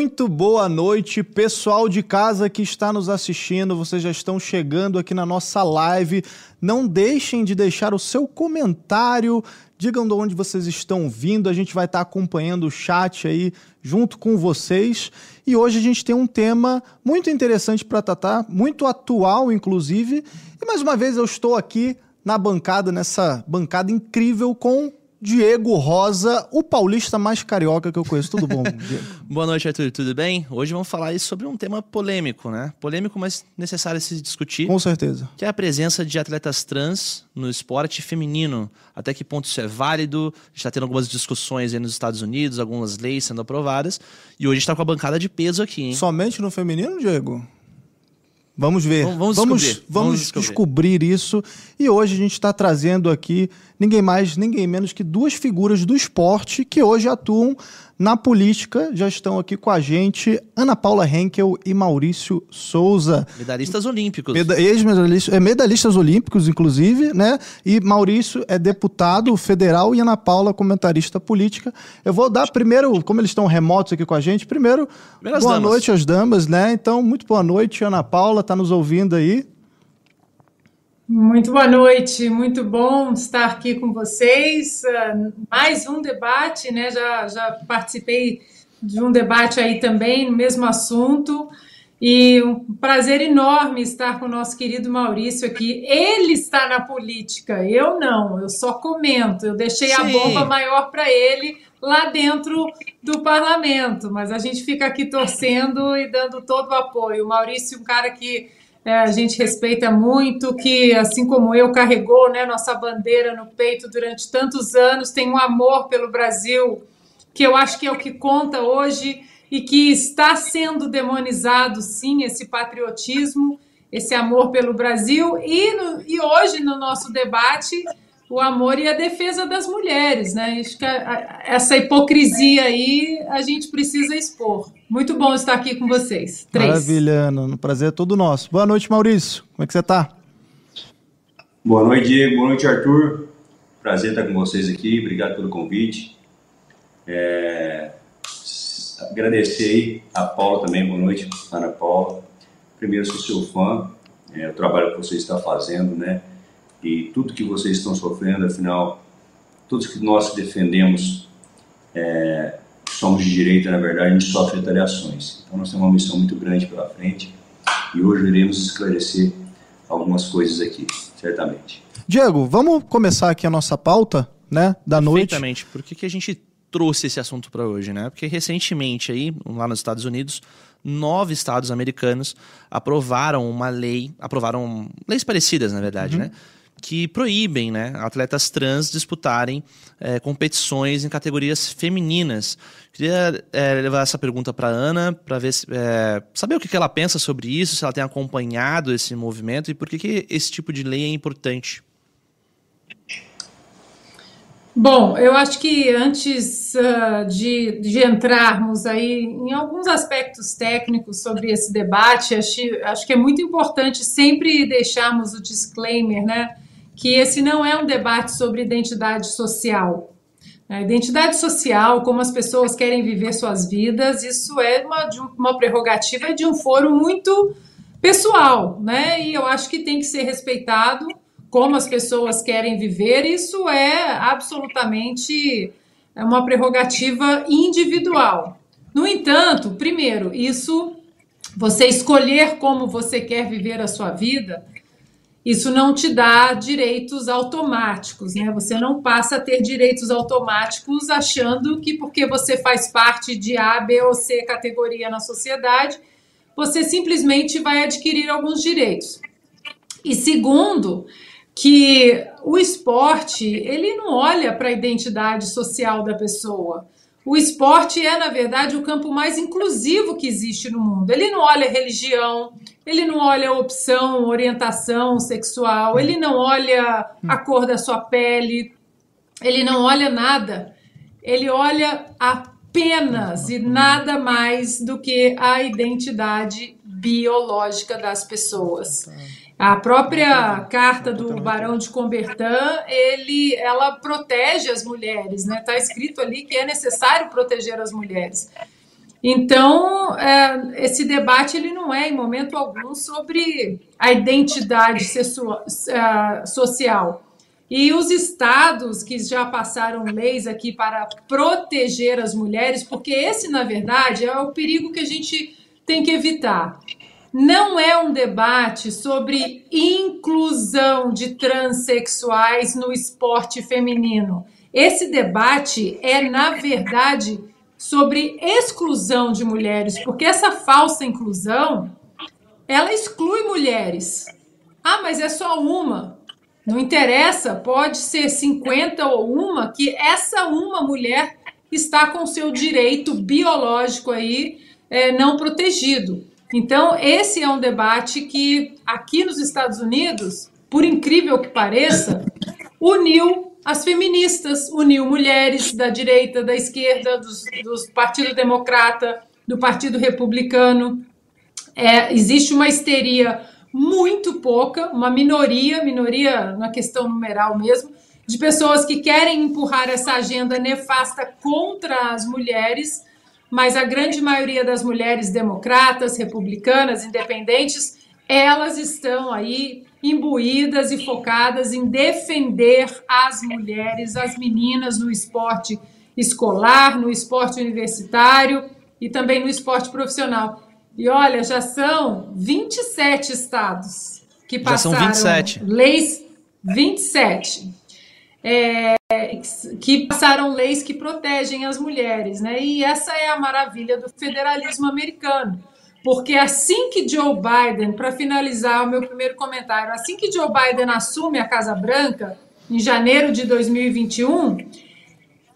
Muito boa noite, pessoal de casa que está nos assistindo. Vocês já estão chegando aqui na nossa live. Não deixem de deixar o seu comentário. Digam de onde vocês estão vindo. A gente vai estar acompanhando o chat aí junto com vocês. E hoje a gente tem um tema muito interessante para tratar, muito atual, inclusive. E mais uma vez eu estou aqui na bancada, nessa bancada incrível com Diego Rosa, o paulista mais carioca que eu conheço. Tudo bom, Diego? Boa noite, Arthur. Tudo bem? Hoje vamos falar sobre um tema polêmico, né? Polêmico, mas necessário se discutir. Com certeza. Que é a presença de atletas trans no esporte feminino. Até que ponto isso é válido? A gente está tendo algumas discussões aí nos Estados Unidos, algumas leis sendo aprovadas. E hoje está com a bancada de peso aqui, hein? Somente no feminino, Diego? Vamos ver. Vamos, vamos, vamos, descobrir. vamos descobrir. descobrir isso. E hoje a gente está trazendo aqui ninguém mais, ninguém menos que duas figuras do esporte que hoje atuam na política. Já estão aqui com a gente Ana Paula Henkel e Maurício Souza. Medalhistas olímpicos. Meda ex-medalhistas, é, medalhistas olímpicos, inclusive, né? E Maurício é deputado federal e Ana Paula comentarista política. Eu vou dar primeiro, como eles estão remotos aqui com a gente, primeiro, Primeiras boa damas. noite às damas, né? Então, muito boa noite, Ana Paula, tá nos ouvindo aí. Muito boa noite, muito bom estar aqui com vocês. Uh, Mais um debate, né? Já, já participei de um debate aí também, no mesmo assunto. E um prazer enorme estar com o nosso querido Maurício aqui. Ele está na política, eu não, eu só comento. Eu deixei a Sim. bomba maior para ele lá dentro do parlamento, mas a gente fica aqui torcendo e dando todo o apoio. O Maurício, um cara que é, a gente respeita muito, que assim como eu carregou né, nossa bandeira no peito durante tantos anos, tem um amor pelo Brasil que eu acho que é o que conta hoje e que está sendo demonizado, sim, esse patriotismo, esse amor pelo Brasil e, no- e hoje no nosso debate o amor e a defesa das mulheres, né? Acho que a- a- essa hipocrisia aí a gente precisa expor. Muito bom estar aqui com vocês. Três. Maravilha, Ana. Um prazer é todo nosso. Boa noite, Maurício. Como é que você tá? Boa noite, Diego. Boa noite, Arthur. Prazer estar com vocês aqui. Obrigado pelo convite. É, Agradecer aí a Paula também. Boa noite, Ana Paula. Primeiro, sou seu fã. É, o trabalho que você está fazendo, né? E tudo que vocês estão sofrendo, afinal, todos que nós defendemos é, somos de direita, na verdade, a gente sofre retaliações. Então, nós temos uma missão muito grande pela frente e hoje iremos esclarecer algumas coisas aqui, certamente. Diego, vamos começar aqui a nossa pauta, né, da noite. Perfeitamente. Por que, que a gente trouxe esse assunto para hoje, né? Porque recentemente aí, lá nos Estados Unidos, nove estados americanos aprovaram uma lei, aprovaram leis parecidas, na verdade, né? Que proíbem, né, atletas trans disputarem eh, competições em categorias femininas. Queria eh, levar essa pergunta para Ana para ver eh, saber o que, que ela pensa sobre isso, se ela tem acompanhado esse movimento e por que, que esse tipo de lei é importante. Bom, eu acho que antes ah, de, de entrarmos aí em alguns aspectos técnicos sobre esse debate, acho, acho que é muito importante sempre deixarmos o disclaimer, né? Que esse não é um debate sobre identidade social. A identidade social, como as pessoas querem viver suas vidas, isso é uma, um- uma prerrogativa de um foro muito pessoal, né? E eu acho que tem que ser respeitado como as pessoas querem viver, isso é absolutamente uma prerrogativa individual. No entanto, primeiro, isso você escolher como você quer viver a sua vida, isso não te dá direitos automáticos, né? Você não passa a ter direitos automáticos achando que porque você faz parte de A, B ou C categoria na sociedade, você simplesmente vai adquirir alguns direitos. E segundo, que o esporte, ele não olha para a identidade social da pessoa. O esporte é, na verdade, o campo mais inclusivo que existe no mundo. Ele não olha religião, ele não olha opção, orientação sexual, ele não olha a cor da sua pele, ele não olha nada. Ele olha apenas e nada mais do que a identidade biológica das pessoas. A própria carta do Barão de Combertan, ele, ela protege as mulheres, né? Está escrito ali que é necessário proteger as mulheres. Então, é, esse debate ele não é, em momento algum, sobre a identidade é, social. E os estados que já passaram leis aqui para proteger as mulheres, porque esse, na verdade, é o perigo que a gente tem que evitar. Não é um debate sobre inclusão de transexuais no esporte feminino. Esse debate é, na verdade, sobre exclusão de mulheres, porque essa falsa inclusão, ela exclui mulheres. Ah, mas é só uma. Não interessa, pode ser 50 ou uma, que essa uma mulher está com seu direito biológico aí é, não protegido. Então, esse é um debate que aqui nos Estados Unidos, por incrível que pareça, uniu as feministas, uniu mulheres da direita, da esquerda, dos, dos Partido Democrata, do Partido Republicano. É, existe uma histeria muito pouca, uma minoria, minoria na questão numeral mesmo, de pessoas que querem empurrar essa agenda nefasta contra as mulheres, mas a grande maioria das mulheres democratas, republicanas, independentes, elas estão aí imbuídas e focadas em defender as mulheres, as meninas no esporte escolar, no esporte universitário e também no esporte profissional. E olha, já são 27 estados que passaram já são 27. leis 27 é, que passaram leis que protegem as mulheres, né? E essa é a maravilha do federalismo americano porque assim que Joe Biden, para finalizar o meu primeiro comentário, assim que Joe Biden assume a Casa Branca, em janeiro de 2021,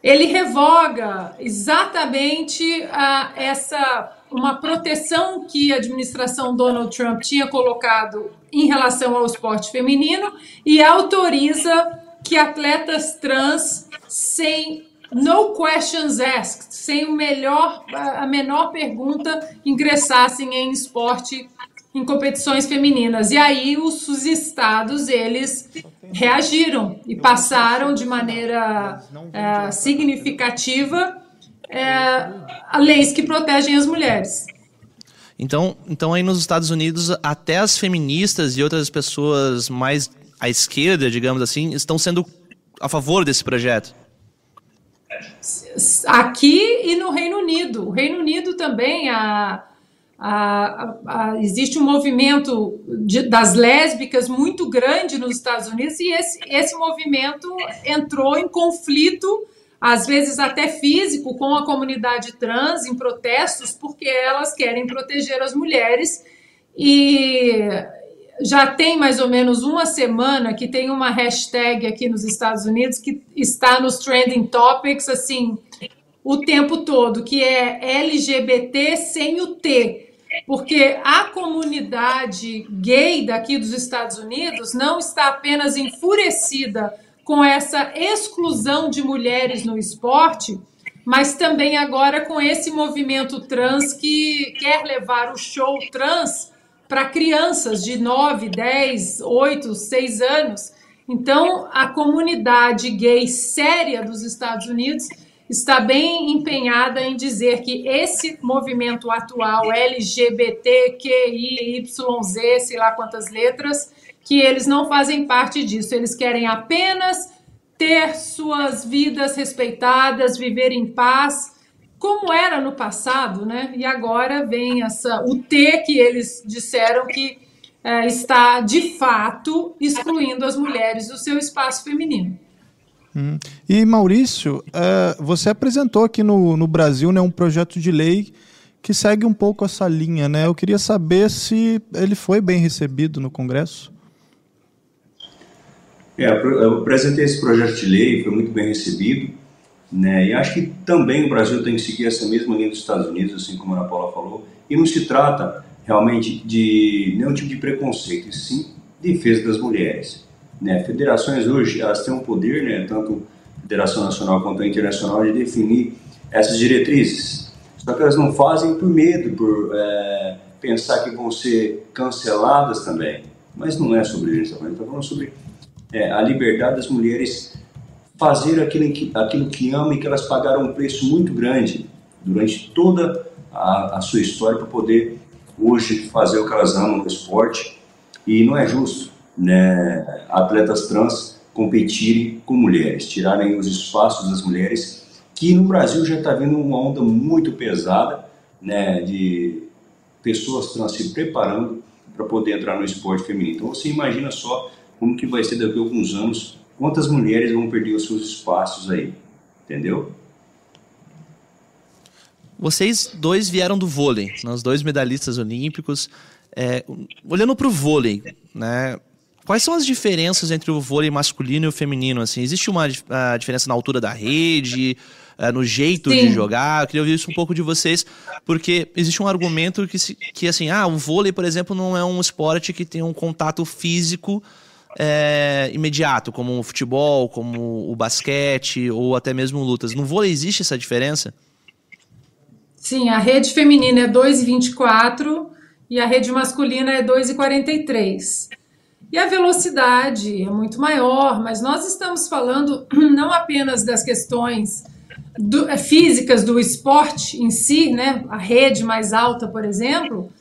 ele revoga exatamente a, essa uma proteção que a administração Donald Trump tinha colocado em relação ao esporte feminino e autoriza que atletas trans sem no questions asked, sem o melhor, a menor pergunta, ingressassem em esporte, em competições femininas. E aí os, os estados, eles reagiram e passaram de maneira é, significativa é, leis que protegem as mulheres. Então, então aí nos Estados Unidos, até as feministas e outras pessoas mais à esquerda, digamos assim, estão sendo a favor desse projeto aqui e no Reino Unido. O Reino Unido também a, a, a, existe um movimento de, das lésbicas muito grande nos Estados Unidos e esse, esse movimento entrou em conflito, às vezes até físico, com a comunidade trans em protestos, porque elas querem proteger as mulheres e já tem mais ou menos uma semana que tem uma hashtag aqui nos Estados Unidos que está nos trending topics assim o tempo todo, que é LGBT sem o T. Porque a comunidade gay daqui dos Estados Unidos não está apenas enfurecida com essa exclusão de mulheres no esporte, mas também agora com esse movimento trans que quer levar o show trans para crianças de 9, 10, 8, 6 anos. Então, a comunidade gay séria dos Estados Unidos está bem empenhada em dizer que esse movimento atual LGBTQIYZ, sei lá quantas letras, que eles não fazem parte disso. Eles querem apenas ter suas vidas respeitadas, viver em paz como era no passado, né? E agora vem essa o T que eles disseram que é, está de fato excluindo as mulheres do seu espaço feminino. Hum. E Maurício, é, você apresentou aqui no, no Brasil né, um projeto de lei que segue um pouco essa linha, né? Eu queria saber se ele foi bem recebido no Congresso. É, eu apresentei esse projeto de lei, foi muito bem recebido. Né? E acho que também o Brasil tem que seguir essa mesma linha dos Estados Unidos, assim como a Ana Paula falou, e não se trata realmente de nenhum tipo de preconceito, e sim defesa das mulheres. Né? Federações hoje, elas têm um poder, né, tanto a Federação Nacional quanto a Internacional, de definir essas diretrizes. Só que elas não fazem por medo, por é, pensar que vão ser canceladas também. Mas não é sobre isso, a gente está falando sobre é, a liberdade das mulheres fazer aquilo que, aquilo que amam e que elas pagaram um preço muito grande durante toda a, a sua história para poder hoje fazer o que elas amam no esporte. E não é justo né, atletas trans competirem com mulheres, tirarem os espaços das mulheres, que no Brasil já está vindo uma onda muito pesada né, de pessoas trans se preparando para poder entrar no esporte feminino. Então você imagina só como que vai ser daqui a alguns anos, quantas mulheres vão perder os seus espaços aí, entendeu? Vocês dois vieram do vôlei, nós dois medalhistas olímpicos. É, olhando para o vôlei, né? Quais são as diferenças entre o vôlei masculino e o feminino? Assim, existe uma diferença na altura da rede, uh, no jeito Sim. de jogar? Eu queria ouvir isso um pouco de vocês, porque existe um argumento que, se, que assim, ah, o vôlei, por exemplo, não é um esporte que tem um contato físico é, imediato, como o futebol, como o basquete ou até mesmo lutas. No vôlei existe essa diferença? Sim, a rede feminina é 2,24 e a rede masculina é 2,43. E a velocidade é muito maior, mas nós estamos falando não apenas das questões do, é, físicas do esporte em si, né? A rede mais alta, por exemplo,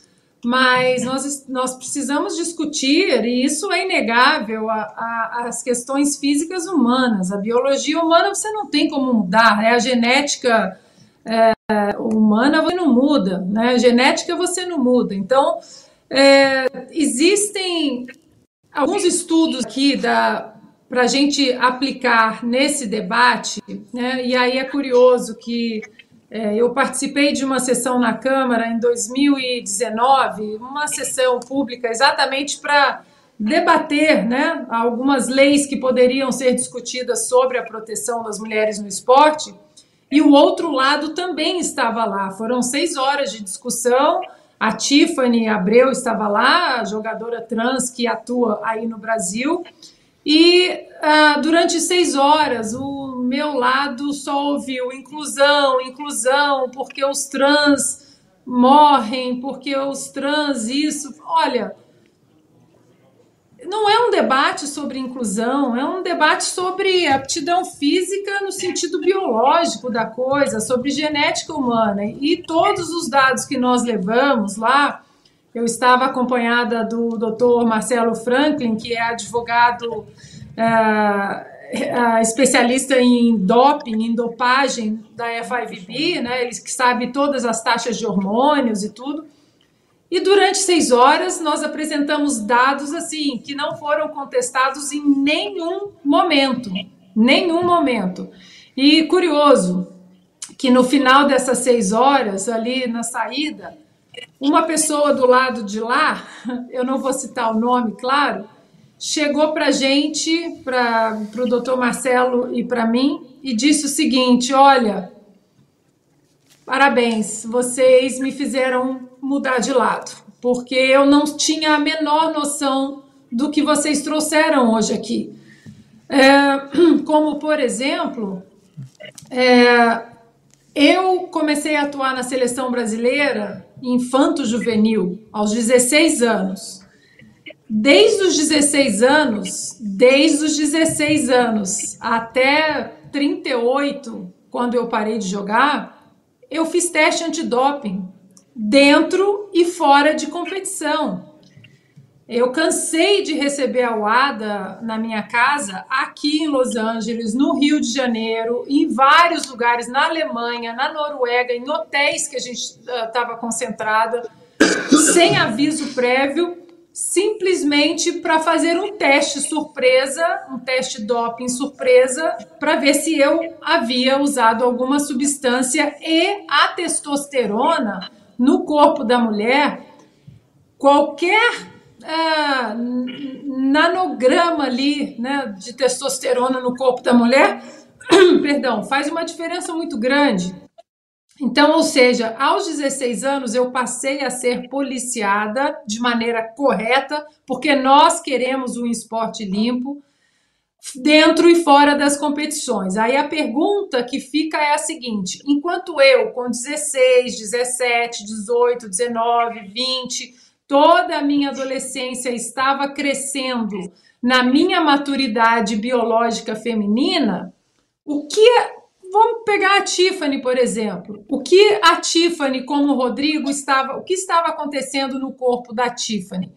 mas nós, nós precisamos discutir, e isso é inegável, a, a, as questões físicas humanas. A biologia humana você não tem como mudar, né? A genética é, humana você não muda, né? A genética você não muda. Então, é, existem alguns estudos aqui para a gente aplicar nesse debate, né? e aí é curioso que é, eu participei de uma sessão na Câmara em 2019, uma sessão pública exatamente para debater né, algumas leis que poderiam ser discutidas sobre a proteção das mulheres no esporte, e o outro lado também estava lá. Foram seis horas de discussão a Tiffany Abreu estava lá, jogadora trans que atua aí no Brasil. E uh, durante seis horas, o meu lado só ouviu inclusão, inclusão, porque os trans morrem, porque os trans isso. Olha, não é um debate sobre inclusão, é um debate sobre aptidão física no sentido biológico da coisa, sobre genética humana. E todos os dados que nós levamos lá, eu estava acompanhada do Dr. Marcelo Franklin, que é advogado uh, especialista em doping, em dopagem da FIVB, né? ele que sabe todas as taxas de hormônios e tudo. E durante seis horas nós apresentamos dados assim que não foram contestados em nenhum momento, nenhum momento. E curioso que no final dessas seis horas ali na saída, uma pessoa do lado de lá, eu não vou citar o nome, claro, chegou para gente, para o doutor Marcelo e para mim, e disse o seguinte: olha, parabéns, vocês me fizeram mudar de lado, porque eu não tinha a menor noção do que vocês trouxeram hoje aqui. É, como, por exemplo, é, eu comecei a atuar na seleção brasileira infanto-juvenil aos 16 anos. Desde os 16 anos, desde os 16 anos até 38, quando eu parei de jogar, eu fiz teste antidoping dentro e fora de competição. Eu cansei de receber a UADA na minha casa, aqui em Los Angeles, no Rio de Janeiro, em vários lugares, na Alemanha, na Noruega, em hotéis que a gente estava uh, concentrada, sem aviso prévio, simplesmente para fazer um teste surpresa, um teste doping surpresa, para ver se eu havia usado alguma substância e a testosterona no corpo da mulher, qualquer é, nanograma ali né, de testosterona no corpo da mulher, perdão, faz uma diferença muito grande. Então, ou seja, aos 16 anos eu passei a ser policiada de maneira correta, porque nós queremos um esporte limpo dentro e fora das competições. Aí a pergunta que fica é a seguinte: enquanto eu, com 16, 17, 18, 19, 20, toda a minha adolescência estava crescendo na minha maturidade biológica feminina, o que vamos pegar a Tiffany, por exemplo. O que a Tiffany, como o Rodrigo, estava. O que estava acontecendo no corpo da Tiffany?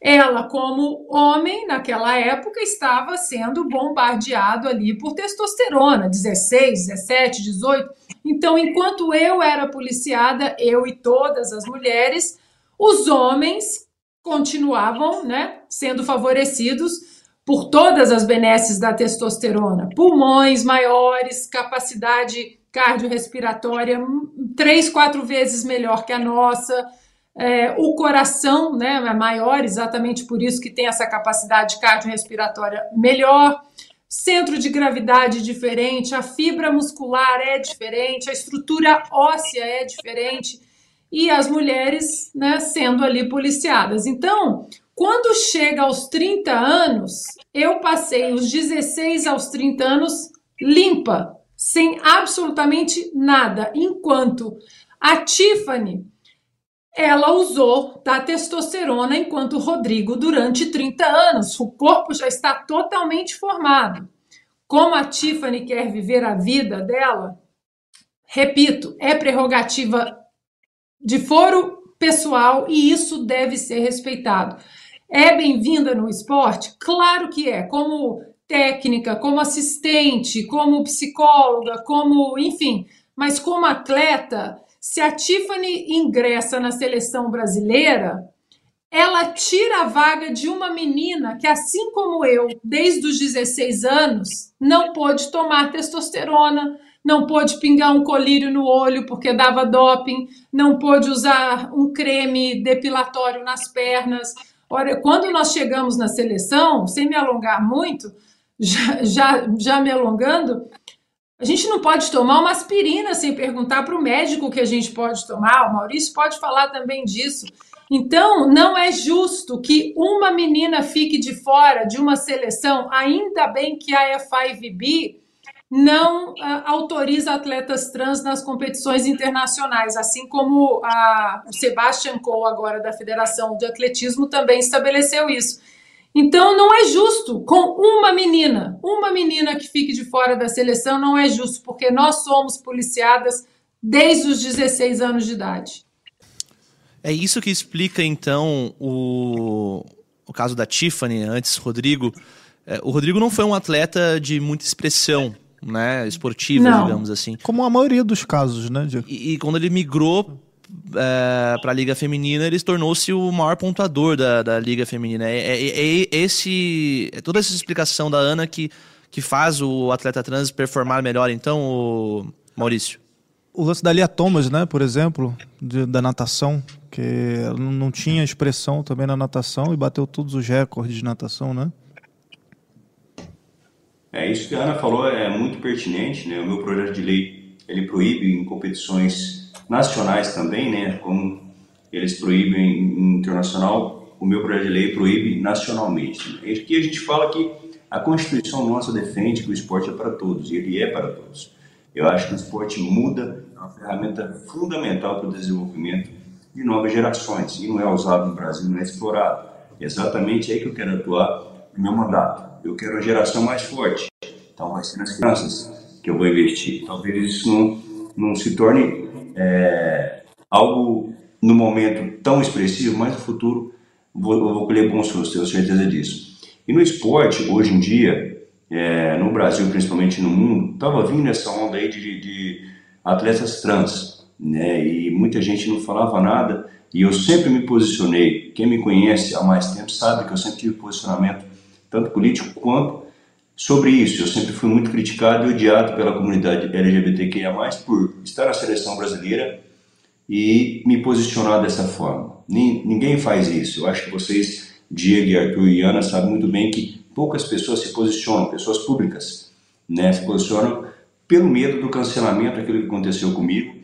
Ela, como homem, naquela época, estava sendo bombardeado ali por testosterona, 16, 17, 18. Então, enquanto eu era policiada, eu e todas as mulheres, os homens continuavam né, sendo favorecidos por todas as benesses da testosterona. Pulmões maiores, capacidade cardiorrespiratória três, quatro vezes melhor que a nossa, é, o coração né, é maior, exatamente por isso que tem essa capacidade cardiorrespiratória melhor, centro de gravidade diferente, a fibra muscular é diferente, a estrutura óssea é diferente, e as mulheres né, sendo ali policiadas. Então, quando chega aos 30 anos, eu passei os 16 aos 30 anos limpa, sem absolutamente nada, enquanto a Tiffany ela usou da testosterona enquanto Rodrigo durante 30 anos. O corpo já está totalmente formado. Como a Tiffany quer viver a vida dela, repito, é prerrogativa de foro pessoal e isso deve ser respeitado. É bem-vinda no esporte? Claro que é. Como técnica, como assistente, como psicóloga, como, enfim, mas como atleta, se a Tiffany ingressa na seleção brasileira, ela tira a vaga de uma menina que, assim como eu, desde os 16 anos, não pôde tomar testosterona, não pôde pingar um colírio no olho porque dava doping, não pôde usar um creme depilatório nas pernas. Olha, quando nós chegamos na seleção, sem me alongar muito, já, já, já me alongando, a gente não pode tomar uma aspirina sem perguntar para o médico que a gente pode tomar. O Maurício pode falar também disso. Então, não é justo que uma menina fique de fora de uma seleção, ainda bem que a FIVB não uh, autoriza atletas trans nas competições internacionais, assim como a, o Sebastian Coe, agora da Federação de Atletismo, também estabeleceu isso. Então não é justo com uma menina, uma menina que fique de fora da seleção não é justo, porque nós somos policiadas desde os 16 anos de idade. É isso que explica então o, o caso da Tiffany, antes Rodrigo. É, o Rodrigo não foi um atleta de muita expressão, né, esportiva, não. digamos assim. Como a maioria dos casos, né? De... E, e, quando ele migrou é, para a Liga Feminina, ele tornou-se o maior pontuador da, da Liga Feminina. É, é, é, é esse, é toda essa explicação da Ana que, que faz o atleta trans performar melhor, então, o Maurício? O lance da Lia Thomas, né, por exemplo, de, da natação, que ela não tinha expressão também na natação e bateu todos os recordes de natação, né? É, isso que a Ana falou é muito pertinente, né? O meu projeto de lei, ele proíbe em competições nacionais também, né, como eles proíbem internacional, o meu projeto de lei proíbe nacionalmente. E aqui a gente fala que a Constituição nossa defende que o esporte é para todos, e ele é para todos. Eu acho que o esporte muda, é uma ferramenta fundamental para o desenvolvimento de novas gerações, e não é usado no Brasil, não é explorado. Exatamente aí que eu quero atuar no meu mandato. Eu quero uma geração mais forte. Então vai ser nas crianças que eu vou investir. Talvez isso não, não se torne é, algo no momento tão expressivo, mas no futuro vou, eu vou colher bons frutos, tenho certeza disso. E no esporte, hoje em dia, é, no Brasil, principalmente no mundo, estava vindo essa onda aí de, de atletas trans, né? E muita gente não falava nada, e eu sempre me posicionei. Quem me conhece há mais tempo sabe que eu sempre tive posicionamento, tanto político quanto sobre isso. Eu sempre fui muito criticado e odiado pela comunidade LGBTQIA+, por estar na seleção brasileira e me posicionar dessa forma. Ninguém faz isso. Eu acho que vocês, Diego, Arthur e Ana, sabem muito bem que poucas pessoas se posicionam, pessoas públicas, né, se posicionam pelo medo do cancelamento, aquilo que aconteceu comigo.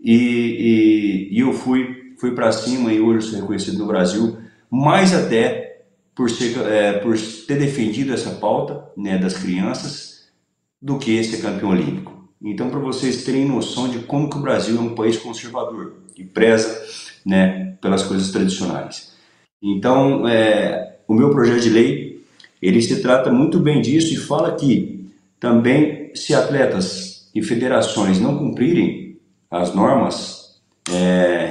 E, e, e eu fui, fui para cima e hoje sou reconhecido no Brasil, mais até por, ser, é, por ter defendido essa pauta né, das crianças do que ser campeão olímpico. Então, para vocês terem noção de como que o Brasil é um país conservador e preza né, pelas coisas tradicionais. Então, é, o meu projeto de lei ele se trata muito bem disso e fala que também se atletas e federações não cumprirem as normas é,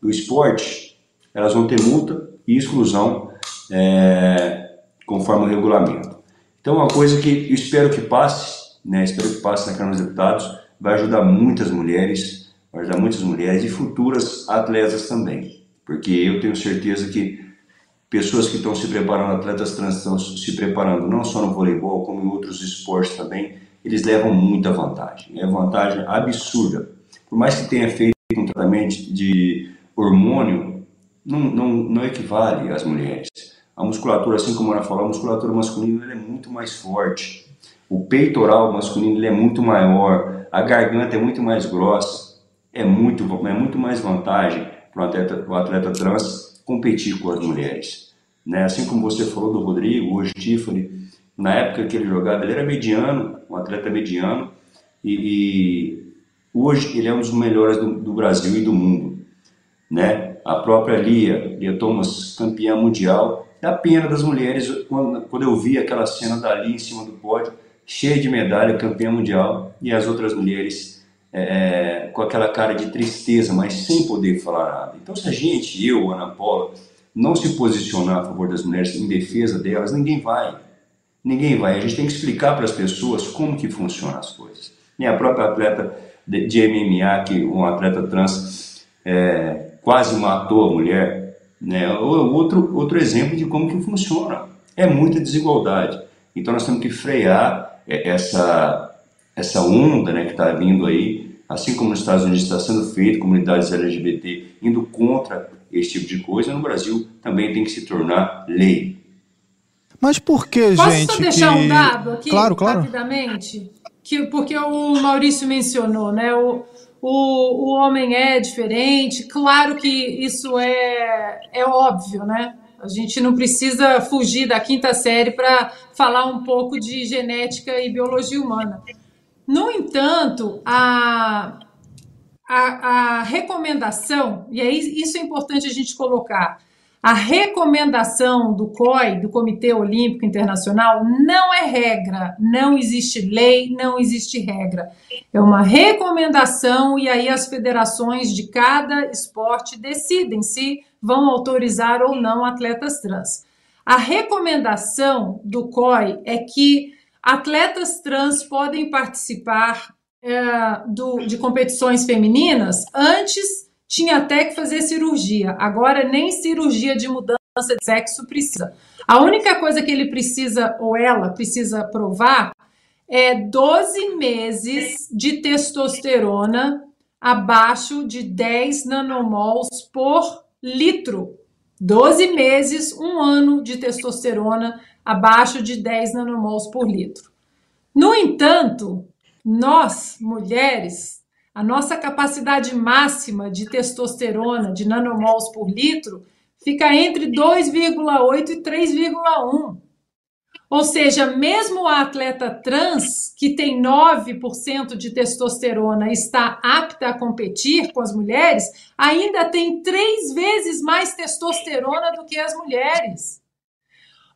do esporte, elas vão ter multa e exclusão é, conforme o regulamento. Então, uma coisa que eu espero que passe, né, espero que passe na Câmara dos Deputados, vai ajudar muitas mulheres, vai ajudar muitas mulheres e futuras atletas também, porque eu tenho certeza que pessoas que estão se preparando, atletas trans estão se preparando não só no voleibol, como em outros esportes também, eles levam muita vantagem, é vantagem absurda. Por mais que tenha feito um tratamento de hormônio, não, não, não equivale às mulheres. A musculatura, assim como ela falou, a musculatura masculina é muito mais forte. O peitoral masculino é muito maior, a garganta é muito mais grossa. É muito, é muito mais vantagem para o atleta, atleta trans competir com as mulheres. Né? Assim como você falou do Rodrigo, hoje Tiffany, na época que ele jogava, ele era mediano, um atleta mediano, e, e hoje ele é um dos melhores do, do, Brasil e do mundo. Né? A própria Lia, Lia Thomas, campeã mundial, é a pena das mulheres, quando, quando eu vi aquela cena dali em cima do pódio, cheia de medalha, campeã mundial, e as outras mulheres é, é, com aquela cara de tristeza, mas sem poder falar nada. Então, se a gente, eu, Ana Paula, não se posicionar a favor das mulheres, em defesa delas, ninguém vai. Ninguém vai. A gente tem que explicar para as pessoas como que funcionam as coisas. E a própria atleta de, de MMA, que um atleta trans é, quase matou a mulher, né? outro, outro exemplo de como que funciona. É muita desigualdade. Então nós temos que frear essa, essa onda né, que está vindo aí, assim como nos Estados Unidos está sendo feito, comunidades LGBT indo contra esse tipo de coisa, no Brasil também tem que se tornar lei. Mas por que, Posso gente? Posso só deixar que... um dado aqui, claro, claro. rapidamente? Que, porque o Maurício mencionou, né? O, o, o homem é diferente, claro que isso é, é óbvio, né? A gente não precisa fugir da quinta série para falar um pouco de genética e biologia humana. No entanto, a, a, a recomendação, e aí isso é importante a gente colocar, a recomendação do COI, do Comitê Olímpico Internacional, não é regra, não existe lei, não existe regra. É uma recomendação e aí as federações de cada esporte decidem se vão autorizar ou não atletas trans. A recomendação do COI é que atletas trans podem participar é, do, de competições femininas antes tinha até que fazer cirurgia. Agora nem cirurgia de mudança de sexo precisa. A única coisa que ele precisa, ou ela precisa provar, é 12 meses de testosterona abaixo de 10 nanomols por litro. 12 meses, um ano de testosterona abaixo de 10 nanomols por litro. No entanto, nós, mulheres, a nossa capacidade máxima de testosterona, de nanomols por litro, fica entre 2,8 e 3,1. Ou seja, mesmo a atleta trans, que tem 9% de testosterona está apta a competir com as mulheres, ainda tem três vezes mais testosterona do que as mulheres.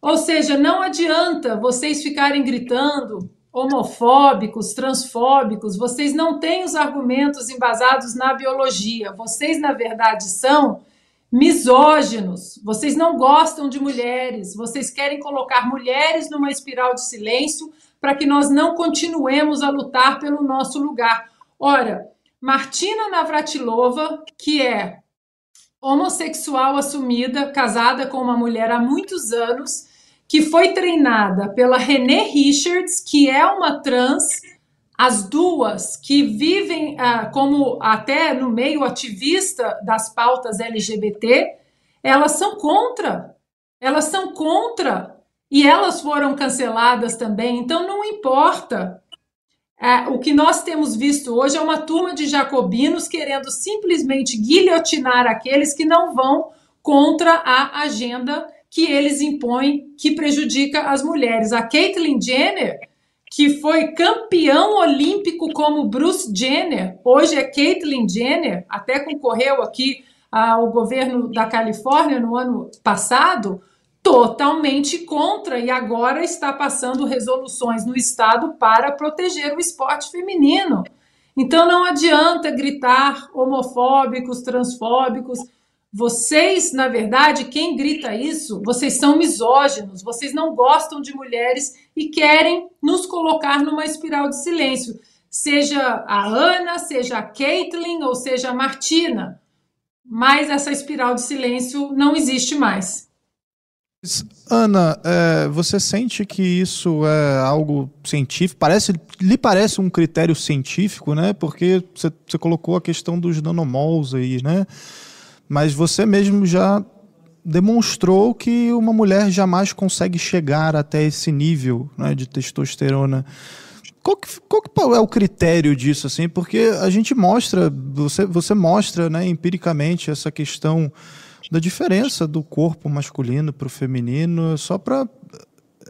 Ou seja, não adianta vocês ficarem gritando, homofóbicos, transfóbicos, vocês não têm os argumentos embasados na biologia. Vocês, na verdade, são misóginos. Vocês não gostam de mulheres. Vocês querem colocar mulheres numa espiral de silêncio para que nós não continuemos a lutar pelo nosso lugar. Ora, Martina Navratilova, que é homossexual assumida, casada com uma mulher há muitos anos, que foi treinada pela René Richards, que é uma trans, as duas que vivem ah, como até no meio ativista das pautas LGBT, elas são contra. Elas são contra. E elas foram canceladas também. Então não importa. É, o que nós temos visto hoje é uma turma de jacobinos querendo simplesmente guilhotinar aqueles que não vão contra a agenda que eles impõem que prejudica as mulheres. A Caitlyn Jenner, que foi campeão olímpico como Bruce Jenner, hoje é Caitlyn Jenner, até concorreu aqui ao governo da Califórnia no ano passado, totalmente contra e agora está passando resoluções no Estado para proteger o esporte feminino. Então não adianta gritar homofóbicos, transfóbicos. Vocês, na verdade, quem grita isso, vocês são misóginos, vocês não gostam de mulheres e querem nos colocar numa espiral de silêncio. Seja a Ana, seja a Caitlin ou seja a Martina. Mas essa espiral de silêncio não existe mais. Ana, é, você sente que isso é algo científico? Parece, lhe parece um critério científico, né? Porque você, você colocou a questão dos nanomols aí, né? Mas você mesmo já demonstrou que uma mulher jamais consegue chegar até esse nível né, de testosterona. Qual, que, qual que é o critério disso, assim? Porque a gente mostra, você, você mostra né, empiricamente essa questão da diferença do corpo masculino para o feminino, só para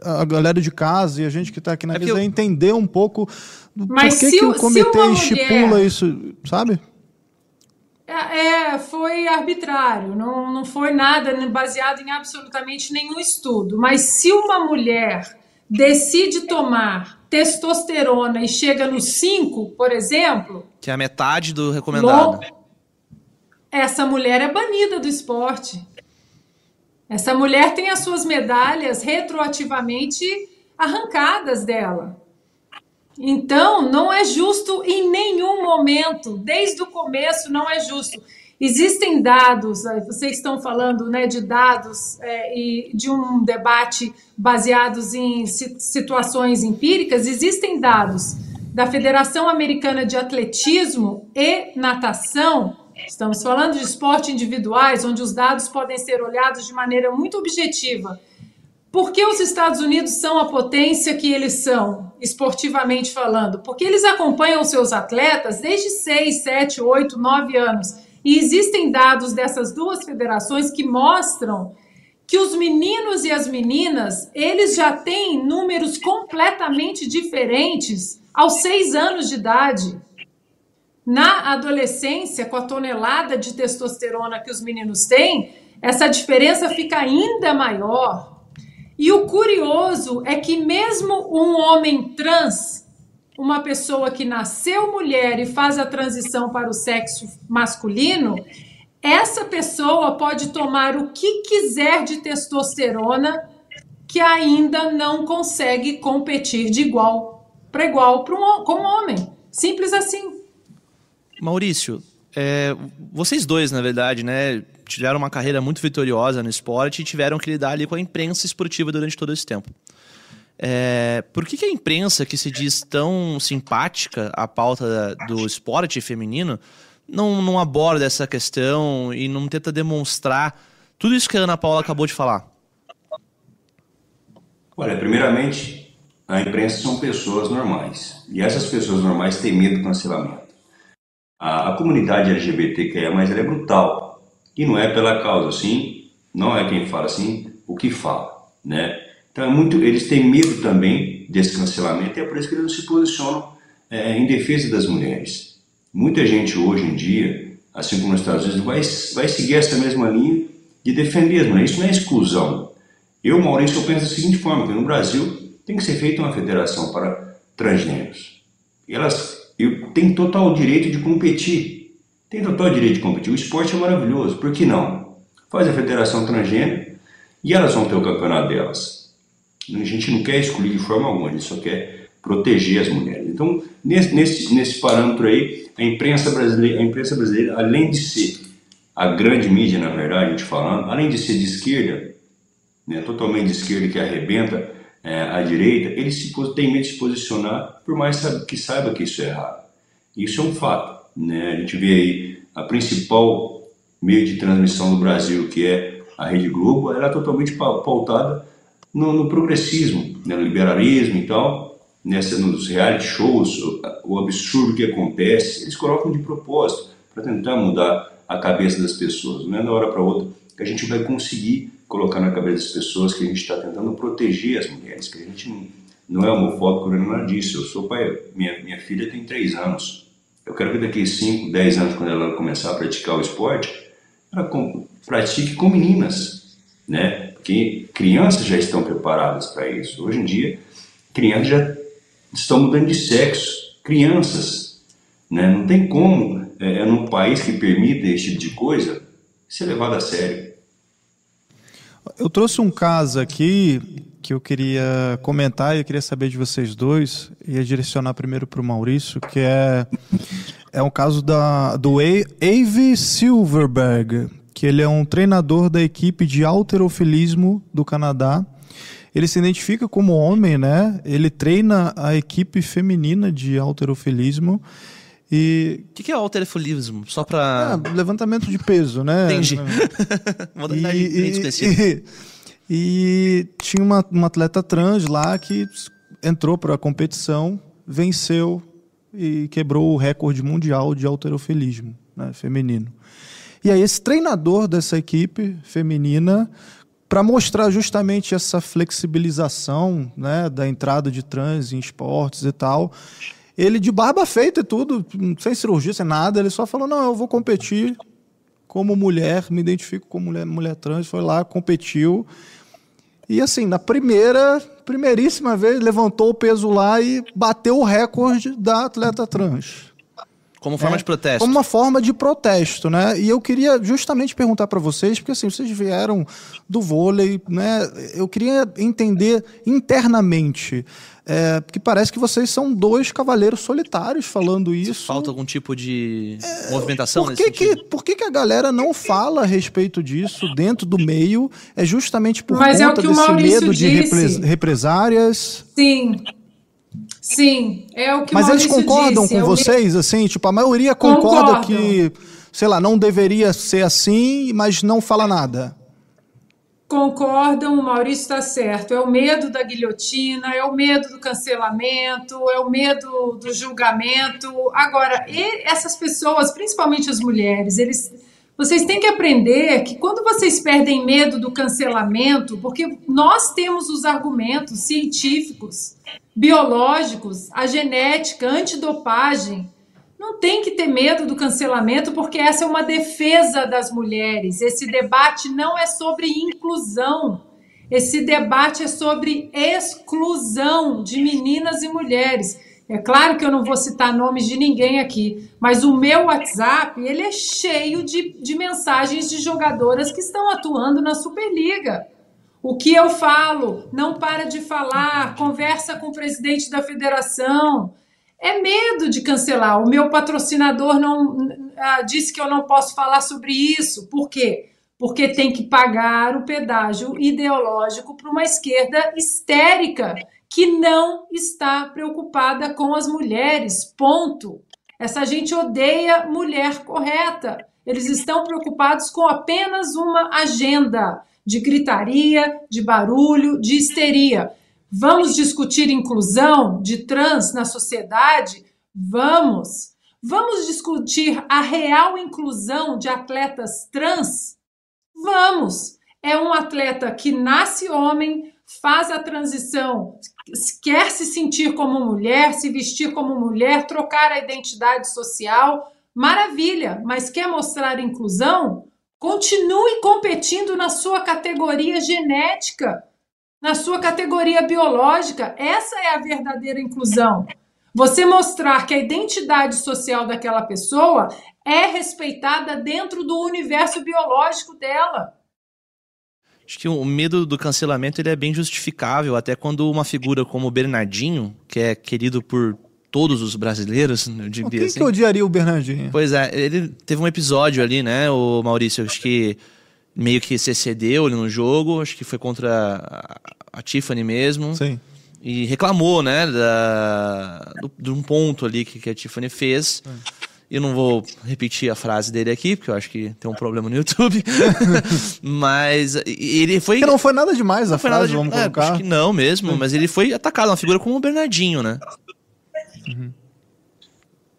a galera de casa e a gente que está aqui na é mesa eu... entender um pouco do Mas por que, o comitê estipula mulher... isso, sabe? É, é, foi arbitrário, não, não foi nada baseado em absolutamente nenhum estudo. Mas se uma mulher decide tomar testosterona e chega no 5, por exemplo. Que é a metade do recomendado essa mulher é banida do esporte. Essa mulher tem as suas medalhas retroativamente arrancadas dela. Então, não é justo em nenhum momento, desde o começo, não é justo. Existem dados, eh, vocês estão falando né, de dados é, e de um debate baseados em situações empíricas, existem dados da Federação Americana de Atletismo e Natação Estamos falando de esporte individuais, onde os dados podem ser olhados de maneira muito objetiva. Por que os Estados Unidos são a potência que eles são, esportivamente falando? Porque eles acompanham seus atletas desde 6, 7, 8, 9 anos. E existem dados dessas duas federações que mostram que os meninos e as meninas, eles já têm números completamente diferentes aos 6 anos de idade. Na adolescência, com a tonelada de testosterona que os meninos têm, essa diferença fica ainda maior. E o curioso é que, mesmo um homem trans, uma pessoa que nasceu mulher e faz a transição para o sexo masculino, essa pessoa pode tomar o que quiser de testosterona que ainda não consegue competir de igual para igual um, com um homem. Simples assim. Maurício, é, vocês dois, na verdade, né, tiveram uma carreira muito vitoriosa no esporte e tiveram que lidar ali com a imprensa esportiva durante todo esse tempo. É, por que, que, a imprensa, que se diz tão simpática à pauta do esporte feminino, não, não aborda essa questão e não tenta demonstrar tudo isso que a Ana Paula acabou de falar? Olha, primeiramente, a imprensa são pessoas normais. E essas pessoas normais têm medo do cancelamento. A, a comunidade LGBTQIA+, ela é brutal. E não é pela causa, assim, não é quem fala assim, o que fala, né? Então é muito, eles têm medo também desse cancelamento e é por isso que eles não se posicionam é, em defesa das mulheres. Muita gente hoje em dia, assim como nos Estados Unidos, vai, vai seguir essa mesma linha de defender as mulheres. Isso não é exclusão. Eu, Maurício, eu penso da seguinte forma, que no Brasil tem que ser feita uma federação para transgêneros. E elas e tem total direito de competir. Tem total direito de competir. O esporte é maravilhoso, por que não? Faz a federação transgênero e elas vão ter o campeonato delas. A gente não quer excluir de forma alguma, a gente só quer proteger as mulheres. Então, nesse, nesse, nesse parâmetro aí, a imprensa, brasileira, a imprensa brasileira, além de ser a grande mídia, na verdade, a gente falando, além de ser de esquerda, né, totalmente de esquerda que arrebenta é, à direita, ele se, tem medo de se posicionar, por mais que saiba que isso é errado. Isso é um fato. Né? A gente vê aí a principal meio de transmissão do Brasil, que é a Rede Globo, ela é totalmente pautada no, no progressismo, né? no liberalismo e tal, nessa, nos reality shows, o, o absurdo que acontece, eles colocam de propósito para tentar mudar a cabeça das pessoas. Não é da hora para outra que a gente vai conseguir colocar na cabeça das pessoas que a gente está tentando proteger as mulheres, que a gente não, não é homofóbico, não é nada disso. Eu sou pai, minha, minha filha tem três anos. Eu quero que daqui a 5, 10 anos, quando ela começar a praticar o esporte, ela pratique com meninas, né? Porque crianças já estão preparadas para isso. Hoje em dia, crianças já estão mudando de sexo. Crianças, né? Não tem como, é, é num país que permita esse tipo de coisa, ser levado a sério. Eu trouxe um caso aqui que eu queria comentar e eu queria saber de vocês dois. Ia direcionar primeiro para o Maurício, que é, é um caso da, do Ave Silverberg, que ele é um treinador da equipe de alterofilismo do Canadá. Ele se identifica como homem, né? Ele treina a equipe feminina de alterofilismo. E o que, que é alterofilismo? Só para ah, levantamento de peso, né? Entendi. Modalidade e, e, e, tinha uma, uma atleta trans lá que entrou para a competição, venceu e quebrou o recorde mundial de alterofilismo né, feminino. E aí esse treinador dessa equipe feminina, para mostrar justamente essa flexibilização né, da entrada de trans em esportes e tal, ele de barba feita e tudo, sem cirurgia, sem nada, ele só falou: não, eu vou competir como mulher, me identifico como mulher, mulher trans, foi lá, competiu. E assim, na primeira, primeiríssima vez, levantou o peso lá e bateu o recorde da atleta trans. Como forma é, de protesto. Como uma forma de protesto, né? E eu queria justamente perguntar para vocês, porque assim, vocês vieram do vôlei, né? Eu queria entender internamente, é, porque parece que vocês são dois cavaleiros solitários falando isso. Falta algum tipo de é, movimentação por que nesse que, sentido? Por que, que a galera não fala a respeito disso dentro do meio? É justamente por Mas conta é desse medo disse. de represárias? Sim, Sim, é o que Mas o eles concordam disse, com é vocês, assim? Tipo, a maioria concorda Concordam. que, sei lá, não deveria ser assim, mas não fala nada. Concordam, o Maurício está certo. É o medo da guilhotina, é o medo do cancelamento, é o medo do julgamento. Agora, essas pessoas, principalmente as mulheres, eles, vocês têm que aprender que quando vocês perdem medo do cancelamento, porque nós temos os argumentos científicos biológicos, a genética, a antidopagem. Não tem que ter medo do cancelamento, porque essa é uma defesa das mulheres. Esse debate não é sobre inclusão. Esse debate é sobre exclusão de meninas e mulheres. É claro que eu não vou citar nomes de ninguém aqui, mas o meu WhatsApp ele é cheio de, de mensagens de jogadoras que estão atuando na Superliga. O que eu falo, não para de falar, conversa com o presidente da federação. É medo de cancelar. O meu patrocinador não ah, disse que eu não posso falar sobre isso. Por quê? Porque tem que pagar o pedágio ideológico para uma esquerda histérica que não está preocupada com as mulheres. Ponto. Essa gente odeia mulher correta. Eles estão preocupados com apenas uma agenda de gritaria, de barulho, de histeria. Vamos discutir inclusão de trans na sociedade? Vamos. Vamos discutir a real inclusão de atletas trans? Vamos. É um atleta que nasce homem, faz a transição, quer se sentir como mulher, se vestir como mulher, trocar a identidade social, maravilha, mas quer mostrar inclusão? Continue competindo na sua categoria genética, na sua categoria biológica. Essa é a verdadeira inclusão. Você mostrar que a identidade social daquela pessoa é respeitada dentro do universo biológico dela. Acho que o medo do cancelamento ele é bem justificável, até quando uma figura como o Bernardinho, que é querido por todos os brasileiros, eu diria Quem assim. que odiaria o Bernardinho? Pois é, ele teve um episódio ali, né, o Maurício, acho que meio que se excedeu ali no jogo, acho que foi contra a, a Tiffany mesmo. Sim. E reclamou, né, da, do, de um ponto ali que, que a Tiffany fez. Eu não vou repetir a frase dele aqui, porque eu acho que tem um problema no YouTube. mas ele foi. Porque não foi nada demais a frase, nada de- vamos é, colocar. acho que não mesmo, mas ele foi atacado, uma figura como o Bernardinho, né?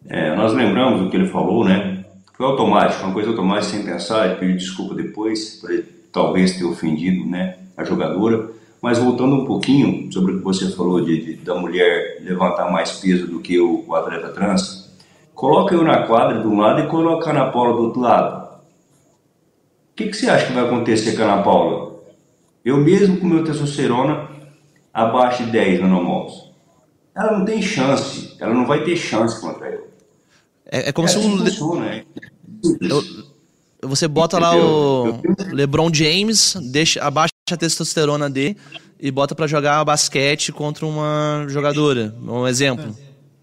É, nós lembramos do que ele falou, né? Foi automático, uma coisa automática, sem pensar, ele pediu desculpa depois, por talvez ter ofendido né, a jogadora. Mas voltando um pouquinho sobre o que você falou de, de- da mulher levantar mais peso do que o, o atleta trans, coloca eu na quadra de um lado e coloca a Ana Paula do outro lado. O que, que você acha que vai acontecer com a Ana Paula? Eu mesmo com meu testosterona abaixo de 10 nanomols, ela não tem chance, ela não vai ter chance contra eu. É, é como é se um. Assim funciona, é. eu, você bota lá o LeBron James, deixa, abaixa a testosterona dele e bota para jogar basquete contra uma jogadora. Um exemplo.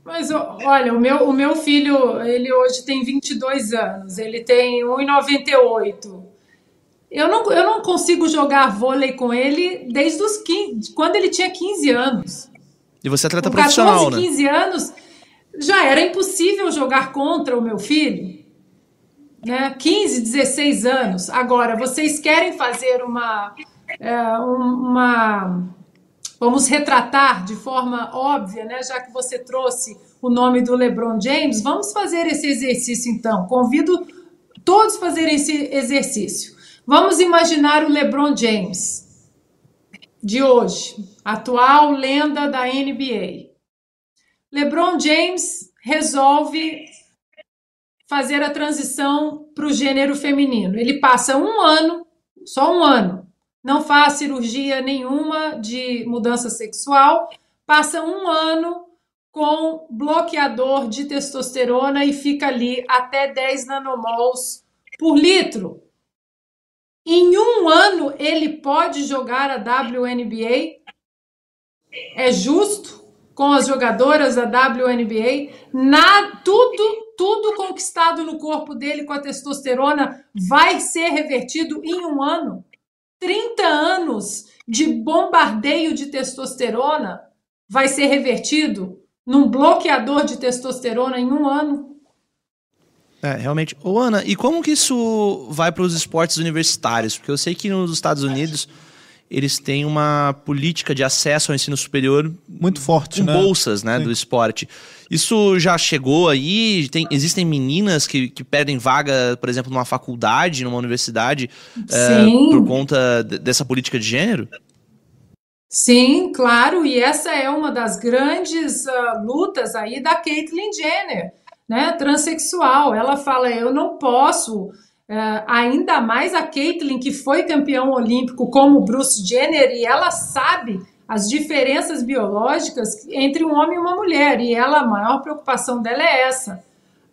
Mas olha, o meu, o meu filho, ele hoje tem 22 anos, ele tem 1,98. Eu não, eu não consigo jogar vôlei com ele desde os 15, quando ele tinha 15 anos. E você é atleta com 14, profissional, 14, 15 né? anos, já era impossível jogar contra o meu filho. Né? 15, 16 anos. Agora, vocês querem fazer uma, é, uma Vamos retratar de forma óbvia, né? Já que você trouxe o nome do LeBron James, vamos fazer esse exercício então. Convido todos a fazerem esse exercício. Vamos imaginar o LeBron James de hoje, atual lenda da NBA. LeBron James resolve fazer a transição para o gênero feminino. Ele passa um ano, só um ano, não faz cirurgia nenhuma de mudança sexual, passa um ano com bloqueador de testosterona e fica ali até 10 nanomols por litro. Em um ano ele pode jogar a WNBA? É justo com as jogadoras da WNBA? Na, tudo, tudo conquistado no corpo dele com a testosterona vai ser revertido em um ano? 30 anos de bombardeio de testosterona vai ser revertido num bloqueador de testosterona em um ano. É, realmente. Ô, Ana, e como que isso vai para os esportes universitários? Porque eu sei que nos Estados Unidos eles têm uma política de acesso ao ensino superior muito forte, com né? bolsas né, do esporte. Isso já chegou aí? Tem, existem meninas que, que pedem vaga, por exemplo, numa faculdade, numa universidade, é, por conta dessa política de gênero? Sim, claro, e essa é uma das grandes uh, lutas aí da Caitlyn Jenner, né, transexual. Ela fala: eu não posso Uh, ainda mais a Caitlyn, que foi campeão olímpico como Bruce Jenner, e ela sabe as diferenças biológicas entre um homem e uma mulher, e ela, a maior preocupação dela é essa.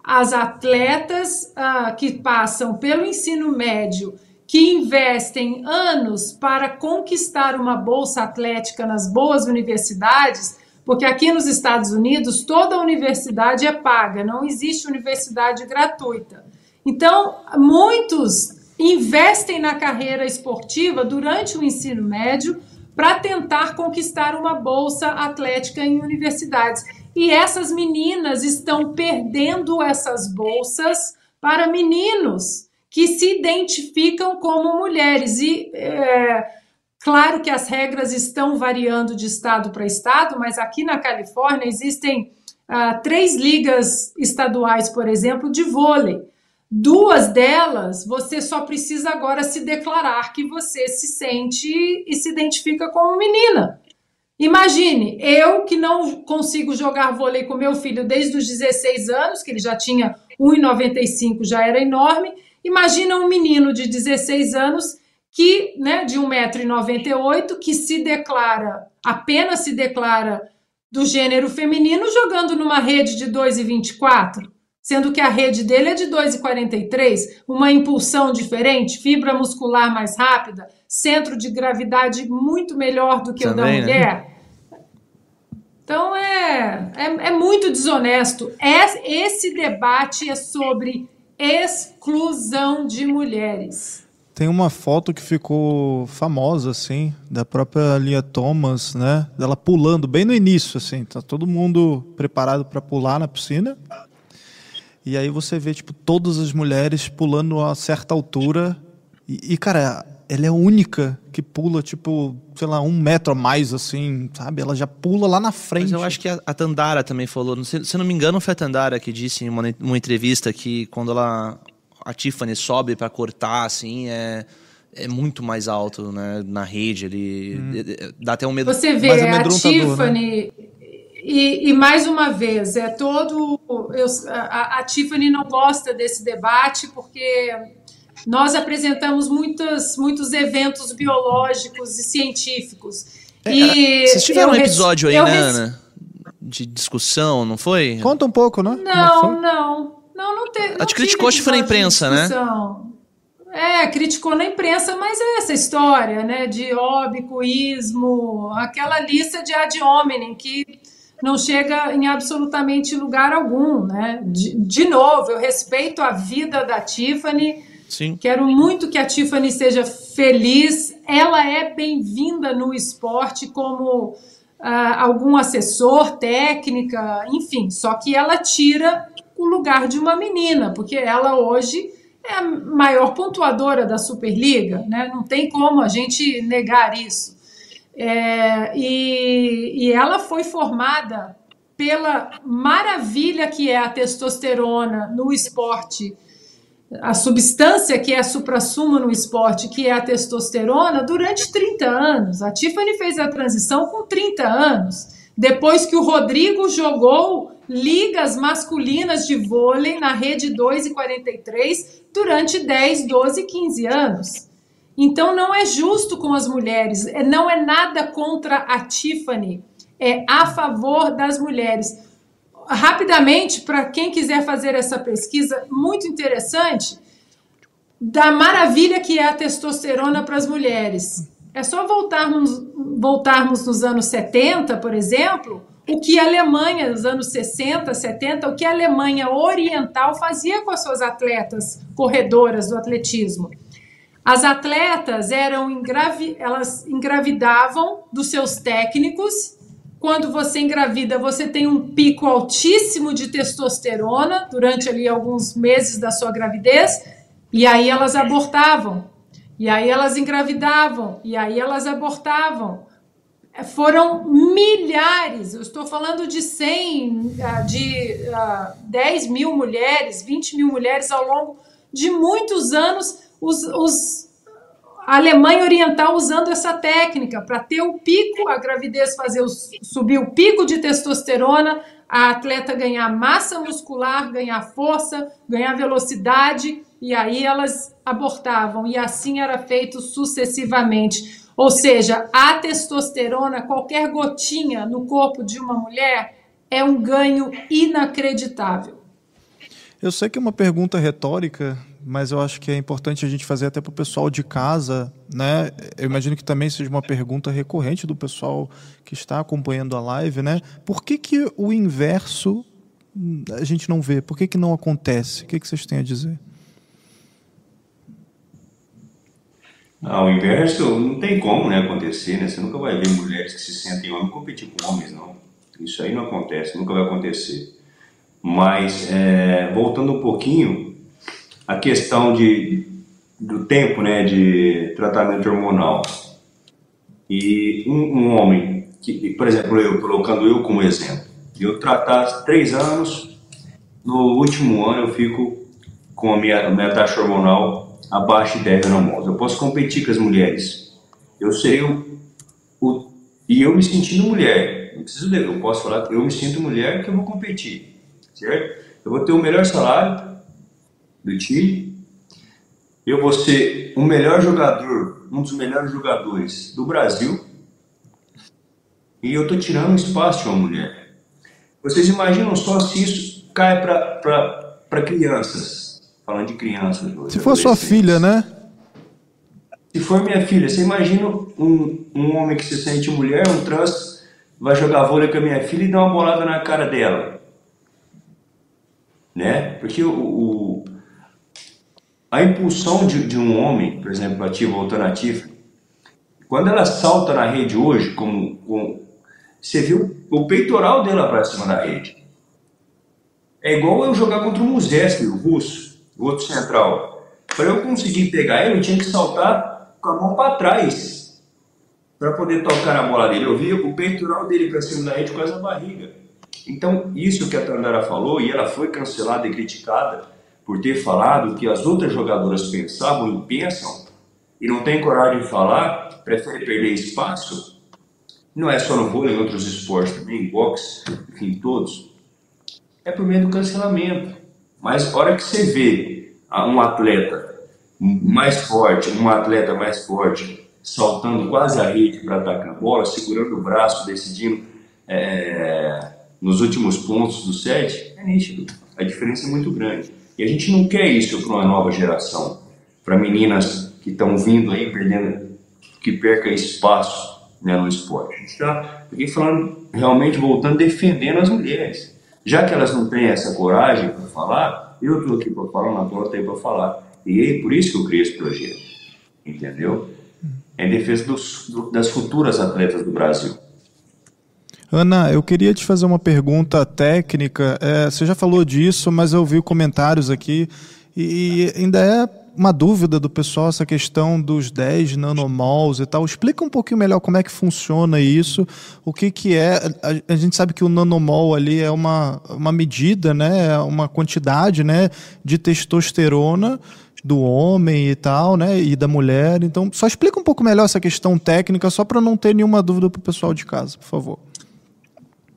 As atletas uh, que passam pelo ensino médio, que investem anos para conquistar uma bolsa atlética nas boas universidades, porque aqui nos Estados Unidos toda universidade é paga, não existe universidade gratuita. Então, muitos investem na carreira esportiva durante o ensino médio para tentar conquistar uma bolsa atlética em universidades. E essas meninas estão perdendo essas bolsas para meninos que se identificam como mulheres. E é, claro que as regras estão variando de estado para estado, mas aqui na Califórnia existem ah, três ligas estaduais, por exemplo, de vôlei. Duas delas, você só precisa agora se declarar que você se sente e se identifica como menina. Imagine, eu que não consigo jogar vôlei com meu filho desde os 16 anos, que ele já tinha 1,95, já era enorme. Imagina um menino de 16 anos que, né, de 1,98m, que se declara, apenas se declara do gênero feminino, jogando numa rede de 2,24 sendo que a rede dele é de 2,43, uma impulsão diferente, fibra muscular mais rápida, centro de gravidade muito melhor do que Também, o da né? mulher. Né? Então é, é, é, muito desonesto. É, esse debate é sobre exclusão de mulheres. Tem uma foto que ficou famosa, assim, da própria Lia Thomas, né? Dela pulando bem no início, assim. Tá todo mundo preparado para pular na piscina. E aí você vê, tipo, todas as mulheres pulando a certa altura. E, e, cara, ela é a única que pula, tipo, sei lá, um metro a mais, assim, sabe? Ela já pula lá na frente. Mas eu acho que a, a Tandara também falou. Se, se não me engano, foi a Tandara que disse em uma, uma entrevista que quando ela. A Tiffany sobe para cortar, assim, é é muito mais alto né, na rede. Ele hum. dá até um medo. Você vê a né? Tiffany, né? E, e, mais uma vez, é todo. Eu, a, a, Tiffany não gosta desse debate porque nós apresentamos muitos, muitos eventos biológicos e científicos. É, e vocês tiveram um episódio aí, né, Ana? De discussão, não foi? Conta um pouco, né? É Não, foi? não. Não, não teve. Ela te criticou, acho que foi na imprensa, né? É, criticou na imprensa, mas é essa história, né? De óbicoísmo, aquela lista de ad hominem que não chega em absolutamente lugar algum, né? De, de novo, eu respeito a vida da Tiffany, Sim. Quero muito que a Tiffany seja feliz. Ela é bem-vinda no esporte como ah, algum assessor, técnica, enfim. Só que ela tira o lugar de uma menina, porque ela hoje é a maior pontuadora da Superliga, né? Não tem como a gente negar isso. É, e, e ela foi formada pela maravilha que é a testosterona no esporte a substância que é a suprassumo no esporte, que é a testosterona, durante 30 anos. A Tiffany fez a transição com 30 anos, depois que o Rodrigo jogou ligas masculinas de vôlei na rede 2 e 43 durante 10, 12, 15 anos. Então não é justo com as mulheres, é- não é nada contra a Tiffany, é a favor das mulheres rapidamente, para quem quiser fazer essa pesquisa muito interessante, da maravilha que é a testosterona para as mulheres. É só voltarmos, voltarmos nos anos 70, por exemplo, o que a Alemanha, nos anos 60, 70, o que a Alemanha Oriental fazia com as suas atletas corredoras do atletismo. As atletas eram engravi elas engravidavam dos seus técnicos. Quando você engravida, você tem um pico altíssimo de testosterona durante ali alguns meses da sua gravidez, e aí elas abortavam. E aí elas engravidavam, e aí elas abortavam. É, Foram milhares, eu estou falando de 100, ah, de ah, 10 mil mulheres, 20 mil mulheres ao longo de muitos anos, os, os, a Alemanha Oriental usando essa técnica para ter o pico, a gravidez fazer o, subir o pico de testosterona, a atleta ganhar massa muscular, ganhar força, ganhar velocidade, e aí elas abortavam, e assim era feito sucessivamente. Ou seja, a testosterona, qualquer gotinha no corpo de uma mulher, é um ganho inacreditável. Eu sei que é uma pergunta retórica, mas eu acho que é importante a gente fazer até para o pessoal de casa, né? Eu imagino que também seja uma pergunta recorrente do pessoal que está acompanhando a live, né? Por que, que o inverso hum, a gente não vê? Por que, que não acontece? O que, que vocês têm a dizer? Ah, o inverso não tem como né, acontecer, né? Você nunca vai ver mulheres que se sentem homens competir com homens, não. Isso aí não acontece, nunca vai acontecer. Mas, é, voltando um pouquinho, a questão de, do tempo né, de tratamento hormonal. E um, um homem, que, por exemplo, eu, colocando eu como exemplo, eu tratar três anos, no último ano eu fico com a minha, minha taxa hormonal abaixo de 10 nanomoles. Eu posso competir com as mulheres. Eu sei o, o e eu me sentindo mulher. Não preciso eu posso falar que eu me sinto mulher que eu vou competir, certo? Eu vou ter o melhor salário do time. Eu vou ser o melhor jogador, um dos melhores jogadores do Brasil. E eu tô tirando espaço de uma mulher. Vocês imaginam só se isso cai para crianças? Falando de crianças hoje. Se for sua filha, né? Se for minha filha, você imagina um, um homem que se sente mulher, um trans, vai jogar vôlei com a minha filha e dar uma bolada na cara dela. Né? Porque o, o- a impulsão de, de um homem, por exemplo, a tia voltando a Tiffany, quando ela salta na rede hoje, como, como você viu o peitoral dela para cima da rede. É igual eu jogar contra o Muzeski, o russo, o outro central. Para eu conseguir pegar ele, eu tinha que saltar com a mão para trás para poder tocar na bola dele. Eu via o peitoral dele para cima da rede com essa barriga. Então, isso que a Tandara falou, e ela foi cancelada e criticada por ter falado que as outras jogadoras pensavam e pensam, e não tem coragem de falar, prefere perder espaço, não é só no vôlei, em outros esportes também, boxe, enfim, todos é por meio do cancelamento. Mas a hora que você vê um atleta mais forte, um atleta mais forte, saltando quase a rede para atacar a bola, segurando o braço, decidindo é, nos últimos pontos do set, é nítido. A diferença é muito grande. E a gente não quer isso para uma nova geração, para meninas que estão vindo aí perdendo, que perca espaço né, no esporte. A gente está aqui falando, realmente voltando, defendendo as mulheres. Já que elas não têm essa coragem para falar, eu estou aqui para falar, na Paula tem para falar. E é por isso que eu criei esse projeto. Entendeu? É em defesa dos, do, das futuras atletas do Brasil. Ana, eu queria te fazer uma pergunta técnica. É, você já falou disso, mas eu vi comentários aqui e ainda é uma dúvida do pessoal essa questão dos 10 nanomols e tal. Explica um pouquinho melhor como é que funciona isso, o que, que é. A, a gente sabe que o nanomol ali é uma, uma medida, né, é uma quantidade né, de testosterona do homem e tal, né, e da mulher. Então, só explica um pouco melhor essa questão técnica, só para não ter nenhuma dúvida para o pessoal de casa, por favor.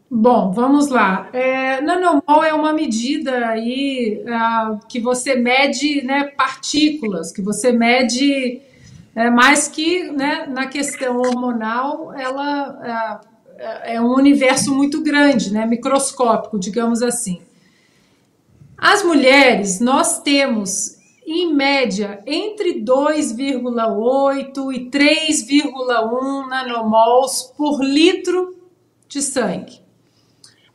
Bom, vamos lá. É, nanomol é uma medida aí uh, que você mede né, partículas, que você mede, é, mais que né, na questão hormonal, ela uh, é um universo muito grande, né, microscópico, digamos assim. As mulheres, nós temos, em média, entre 2,8 e 3,1 nanomols por litro de sangue.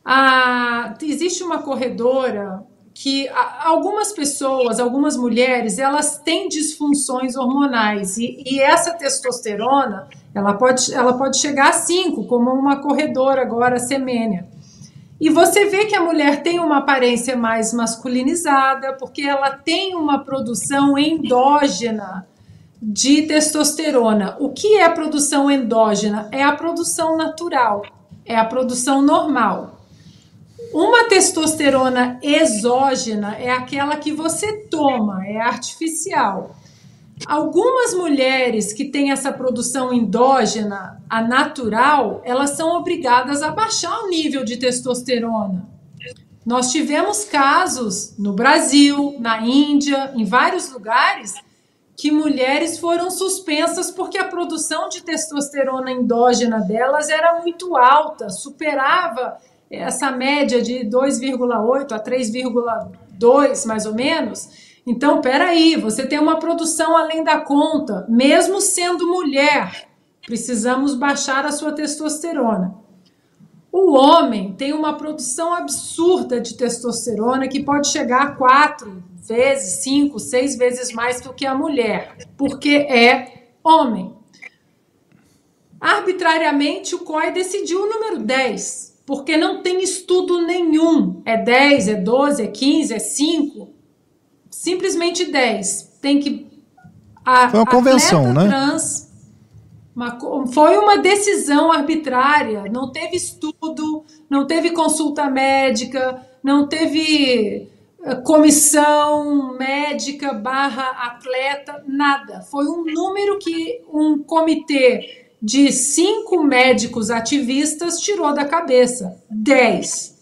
Ah, existe uma corredora que algumas pessoas, algumas mulheres, elas têm disfunções hormonais e, e, essa testosterona, ela pode, ela pode chegar a 5, como uma corredora agora, semênia. E você vê que a mulher tem uma aparência mais masculinizada, porque ela tem uma produção endógena de testosterona. O que é a produção endógena? É a produção natural, é a produção normal. Uma testosterona exógena é aquela que você toma, é artificial. Algumas mulheres que têm essa produção endógena, a natural, elas são obrigadas a baixar o nível de testosterona. Nós tivemos casos no Brasil, na Índia, em vários lugares, que mulheres foram suspensas porque a produção de testosterona endógena delas era muito alta, superava essa média de 2,8 a 3,2 mais ou menos. Então, peraí, você tem uma produção além da conta, mesmo sendo mulher, precisamos baixar a sua testosterona. O homem tem uma produção absurda de testosterona que pode chegar a quatro vezes, cinco, seis vezes mais do que a mulher, porque é homem. Arbitrariamente, o COI decidiu o número 10 porque não tem estudo nenhum. É 10, é 12, é 15, é 5. Simplesmente 10. Tem que. A, foi uma convenção, né? Trans, uma, foi uma decisão arbitrária. Não teve estudo, não teve consulta médica, não teve eh, comissão médica barra atleta, nada. Foi um número que um comitê de cinco médicos ativistas tirou da cabeça 10.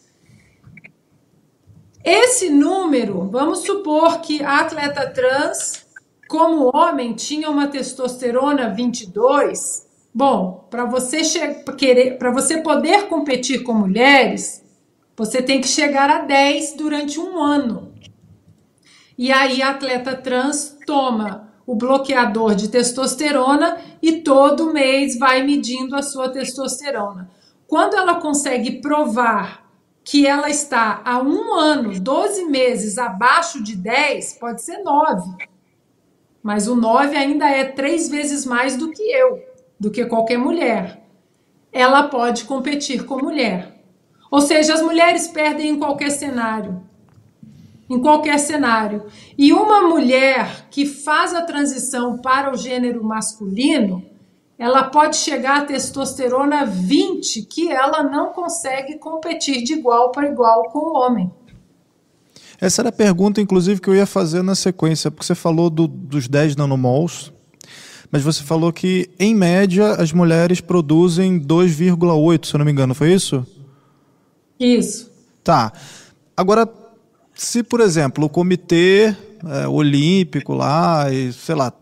Esse número, vamos supor que a atleta trans, como homem, tinha uma testosterona 22. Bom, para você querer, para você poder competir com mulheres, você tem que chegar a 10 durante um ano. E aí a atleta trans toma o bloqueador de testosterona e todo mês vai medindo a sua testosterona. Quando ela consegue provar que ela está há um ano, 12 meses abaixo de 10, pode ser 9. Mas o 9 ainda é três vezes mais do que eu, do que qualquer mulher. Ela pode competir com mulher. Ou seja, as mulheres perdem em qualquer cenário em qualquer cenário. E uma mulher que faz a transição para o gênero masculino, ela pode chegar a testosterona 20, que ela não consegue competir de igual para igual com o homem. Essa era a pergunta, inclusive, que eu ia fazer na sequência, porque você falou do, dos 10 nanomols, mas você falou que, em média, as mulheres produzem 2,8, se eu não me engano, foi isso? Isso. Tá. Agora, se, por exemplo, o comitê é, olímpico lá, e sei lá,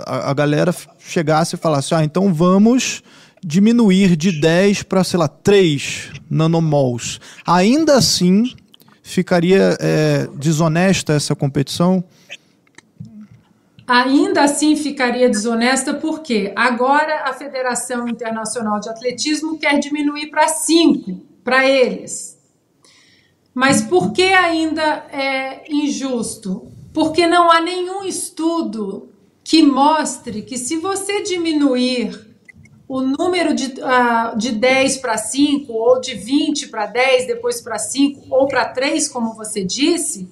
a, a galera chegasse e falasse: ah, então vamos diminuir de 10 para, sei lá, 3 nanomols. Ainda assim, ficaria é, desonesta essa competição? Ainda assim ficaria desonesta porque agora a Federação Internacional de Atletismo quer diminuir para 5 para eles. Mas por que ainda é injusto? Porque não há nenhum estudo que mostre que se você diminuir o número de, uh, de 10 para 5, ou de 20 para 10, depois para 5, ou para 3, como você disse,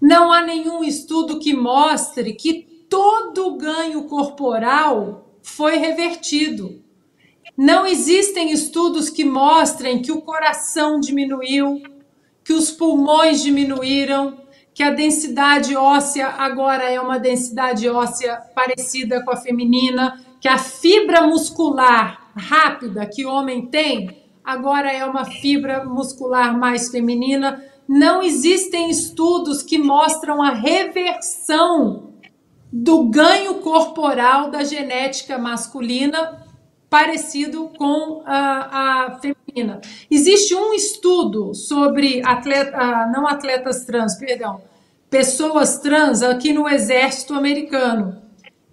não há nenhum estudo que mostre que todo o ganho corporal foi revertido. Não existem estudos que mostrem que o coração diminuiu, que os pulmões diminuíram, que a densidade óssea agora é uma densidade óssea parecida com a feminina, que a fibra muscular rápida que o homem tem agora é uma fibra muscular mais feminina. Não existem estudos que mostram a reversão do ganho corporal da genética masculina parecido com a, a feminina. Existe um estudo sobre atleta, não atletas trans, perdão, pessoas trans aqui no exército americano.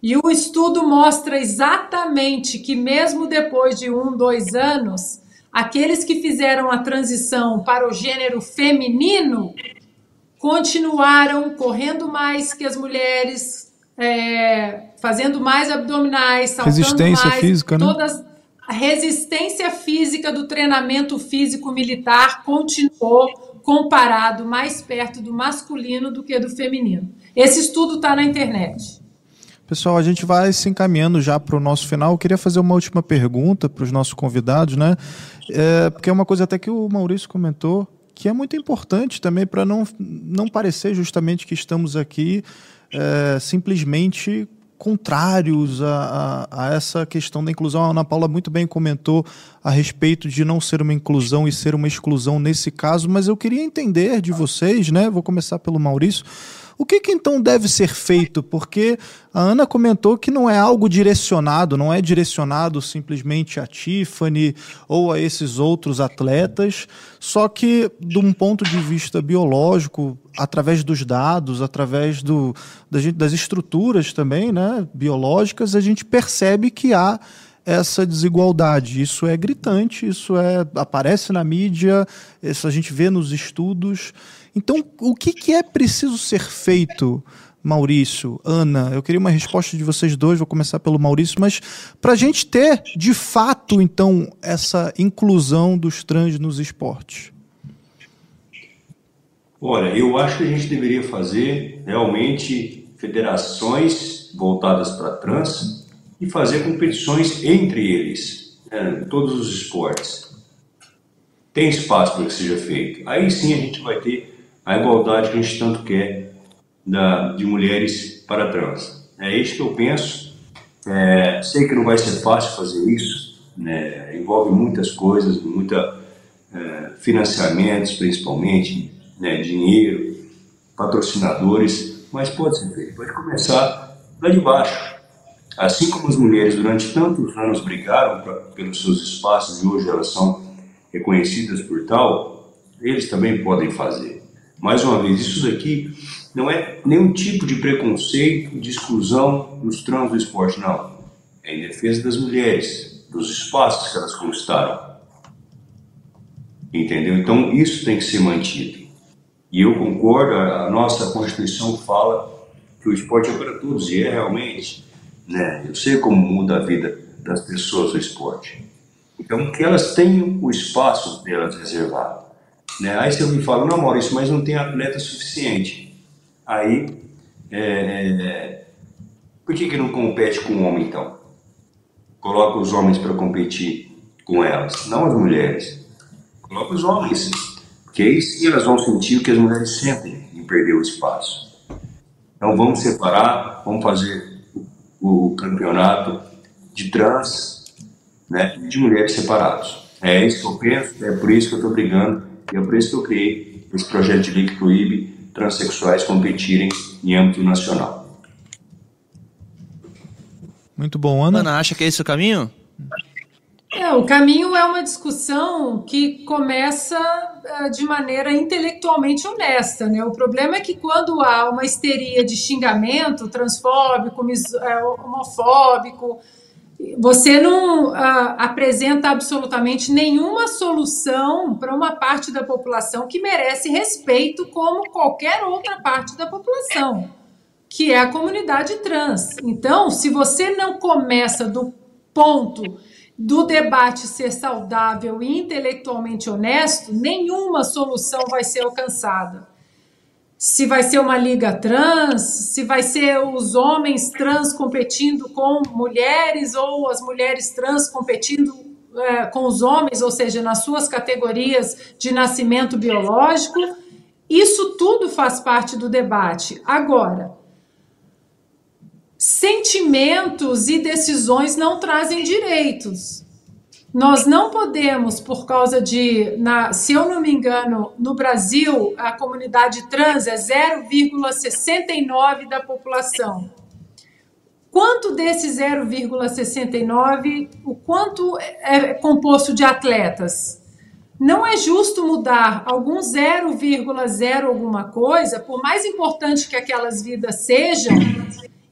E o estudo mostra exatamente que, mesmo depois de um, dois anos, aqueles que fizeram a transição para o gênero feminino continuaram correndo mais que as mulheres, é, fazendo mais abdominais, saltando resistência mais, física, né? todas a resistência física do treinamento físico militar continuou comparado mais perto do masculino do que do feminino. Esse estudo está na internet. Pessoal, a gente vai se encaminhando já para o nosso final. Eu queria fazer uma última pergunta para os nossos convidados, né? É, porque é uma coisa até que o Maurício comentou, que é muito importante também para não, não parecer justamente que estamos aqui é, simplesmente contrários a, a, a, essa questão da inclusão. A Ana Paula muito bem comentou a respeito de não ser uma inclusão e ser uma exclusão nesse caso, mas eu queria entender de vocês, né? Vou começar pelo Maurício o que, que, então deve ser feito? Porque a Ana comentou que não é algo direcionado, não é direcionado simplesmente a Tiffany ou a esses outros atletas, só que de um ponto de vista biológico, através dos dados, através do, das estruturas também né, biológicas, a gente percebe que há essa desigualdade. Isso é gritante, isso é aparece na mídia, isso a gente vê nos estudos. Então, o que, que é preciso ser feito, Maurício, Ana? Eu queria uma resposta de vocês dois, vou começar pelo Maurício, mas para a gente ter, de fato, então, essa inclusão dos trans nos esportes. Olha, eu acho que a gente deveria fazer realmente federações voltadas para trans e fazer competições entre eles, né, todos os esportes. Tem espaço para que seja feito. Aí sim a gente vai ter a igualdade que a gente tanto quer da, de mulheres para trans. É isso que eu penso. É, sei que não vai ser fácil fazer isso, né? envolve muitas coisas, muita é, financiamentos principalmente, né? dinheiro, patrocinadores, mas pode ser feito. Pode começar lá de baixo. Assim como as mulheres durante tantos anos brigaram pra, pelos seus espaços e hoje elas são reconhecidas por tal, eles também podem fazer. Mais uma vez, isso daqui não é nenhum tipo de preconceito, de exclusão nos trans do esporte, não. É em defesa das mulheres, dos espaços que elas conquistaram. Entendeu? Então, isso tem que ser mantido. E eu concordo, a nossa Constituição fala que o esporte é para todos, e é realmente. Né? Eu sei como muda a vida das pessoas o esporte. Então, que elas tenham o espaço delas reservado. Né? Aí você me fala, não, Maurício, mas não tem atleta suficiente. Aí, é, é, por que, que não compete com o homem então? Coloca os homens para competir com elas, não as mulheres. Coloca os homens, porque aí sim elas vão sentir o que as mulheres sentem em perder o espaço. Então vamos separar, vamos fazer o, o campeonato de trans né, de mulheres separados. É isso que eu penso, é por isso que eu estou brigando e é por isso que eu criei esse projeto de lei que proíbe transexuais competirem em âmbito nacional. Muito bom, Ana. Ana, acha que é esse o caminho? É, o caminho é uma discussão que começa uh, de maneira intelectualmente honesta. Né? O problema é que quando há uma histeria de xingamento transfóbico, é, homofóbico, você não uh, apresenta absolutamente nenhuma solução para uma parte da população que merece respeito como qualquer outra parte da população, que é a comunidade trans. Então, se você não começa do ponto do debate ser saudável e intelectualmente honesto, nenhuma solução vai ser alcançada se vai ser uma liga trans, se vai ser os homens trans competindo com mulheres ou as mulheres trans competindo é, com os homens, ou seja, nas suas categorias de nascimento biológico. Isso tudo faz parte do debate. Agora, sentimentos e decisões não trazem direitos. Nós não podemos, por causa de, na, se eu não me engano, no Brasil, a comunidade trans é 0,69 da população. Quanto desse 0,69, o quanto é composto de atletas? Não é justo mudar algum 0,0 alguma coisa, por mais importante que aquelas vidas sejam,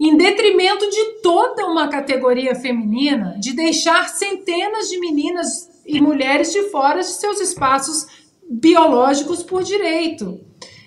em detrimento de toda uma categoria feminina, de deixar centenas de meninas e mulheres de fora de seus espaços biológicos por direito.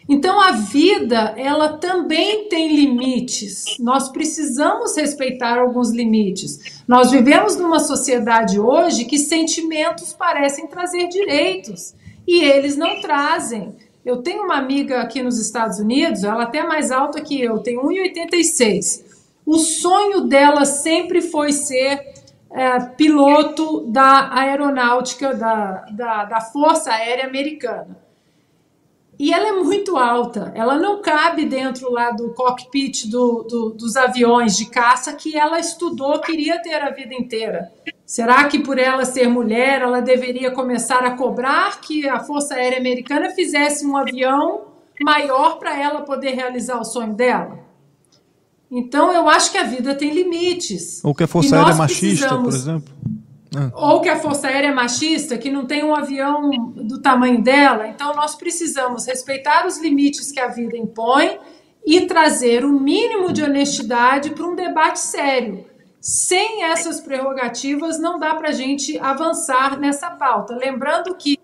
Então a vida, ela também tem limites. Nós precisamos respeitar alguns limites. Nós vivemos numa sociedade hoje que sentimentos parecem trazer direitos e eles não trazem. Eu tenho uma amiga aqui nos Estados Unidos, ela até é mais alta que eu, tem 1,86. O sonho dela sempre foi ser é, piloto da aeronáutica, da, da, da Força Aérea Americana. E ela é muito alta, ela não cabe dentro lá do cockpit do, do, dos aviões de caça que ela estudou, queria ter a vida inteira. Será que por ela ser mulher, ela deveria começar a cobrar que a Força Aérea Americana fizesse um avião maior para ela poder realizar o sonho dela? Então, eu acho que a vida tem limites. Ou que a Força Aérea é machista, por exemplo. Ah. Ou que a Força Aérea é machista, que não tem um avião do tamanho dela. Então, nós precisamos respeitar os limites que a vida impõe e trazer o mínimo de honestidade para um debate sério. Sem essas prerrogativas, não dá para a gente avançar nessa pauta. Lembrando que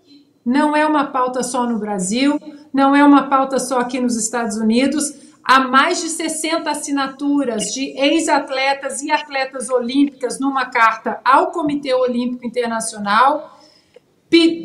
não é uma pauta só no Brasil, não é uma pauta só aqui nos Estados Unidos há mais de 60 assinaturas de ex-atletas e atletas olímpicas numa carta ao Comitê Olímpico Internacional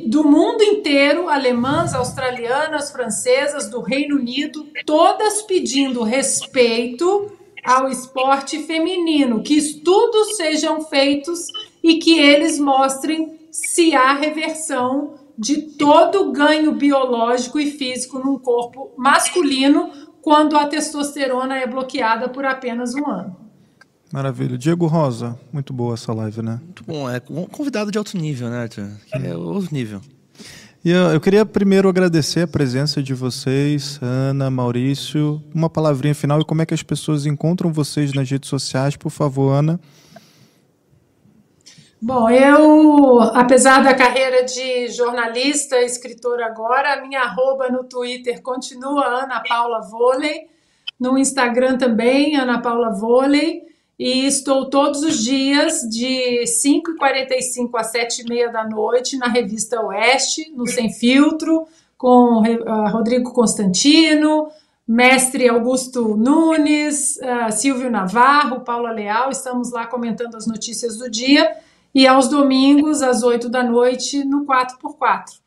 do mundo inteiro, alemãs, australianas, francesas, do Reino Unido, todas pedindo respeito ao esporte feminino, que estudos sejam feitos e que eles mostrem se há reversão de todo ganho biológico e físico num corpo masculino quando a testosterona é bloqueada por apenas um ano. Maravilha. Diego Rosa, muito boa essa live, né? Muito bom. É convidado de alto nível, né, Arthur? É outro nível. E eu, eu queria primeiro agradecer a presença de vocês, Ana, Maurício. Uma palavrinha final e como é que as pessoas encontram vocês nas redes sociais, por favor, Ana. Bom, eu, apesar da carreira de jornalista, escritora agora, a minha arroba no Twitter continua Ana Paula Vôlei, no Instagram também, Ana Paula Vôlei, e estou todos os dias de 5h45 às 7h30 da noite na revista Oeste, no Sem Filtro, com uh, Rodrigo Constantino, mestre Augusto Nunes, uh, Silvio Navarro, Paula Leal, estamos lá comentando as notícias do dia e aos domingos, às 8 da noite, no 4x4.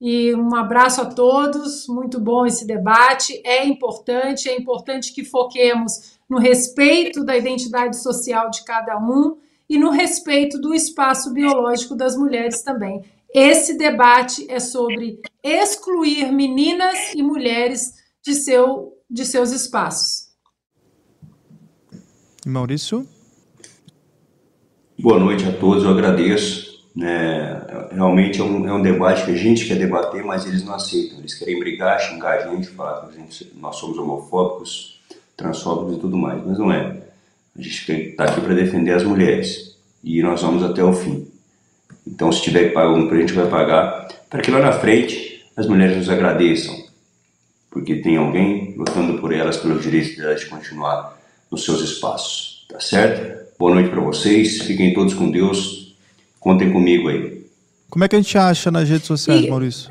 E um abraço a todos, muito bom esse debate. É importante, é importante que foquemos no respeito da identidade social de cada um e no respeito do espaço biológico das mulheres também. Esse debate é sobre excluir meninas e mulheres de, seu, de seus espaços. Maurício? Boa noite a todos, eu agradeço né, realmente é um, é um debate que a gente quer debater, mas eles não aceitam. Eles querem brigar, xingar a gente, falar que a gente, nós somos homofóbicos, transfóbicos e tudo mais, mas não é. A gente está aqui para defender as mulheres e nós vamos até o fim. Então, se tiver que pagar um preço, a gente vai pagar para que lá na frente as mulheres nos agradeçam, porque tem alguém lutando por elas pelo direito delas de continuar nos seus espaços. Tá certo? Boa noite para vocês, fiquem todos com Deus Contem comigo aí. Como é que a gente acha nas redes sociais, e... Maurício?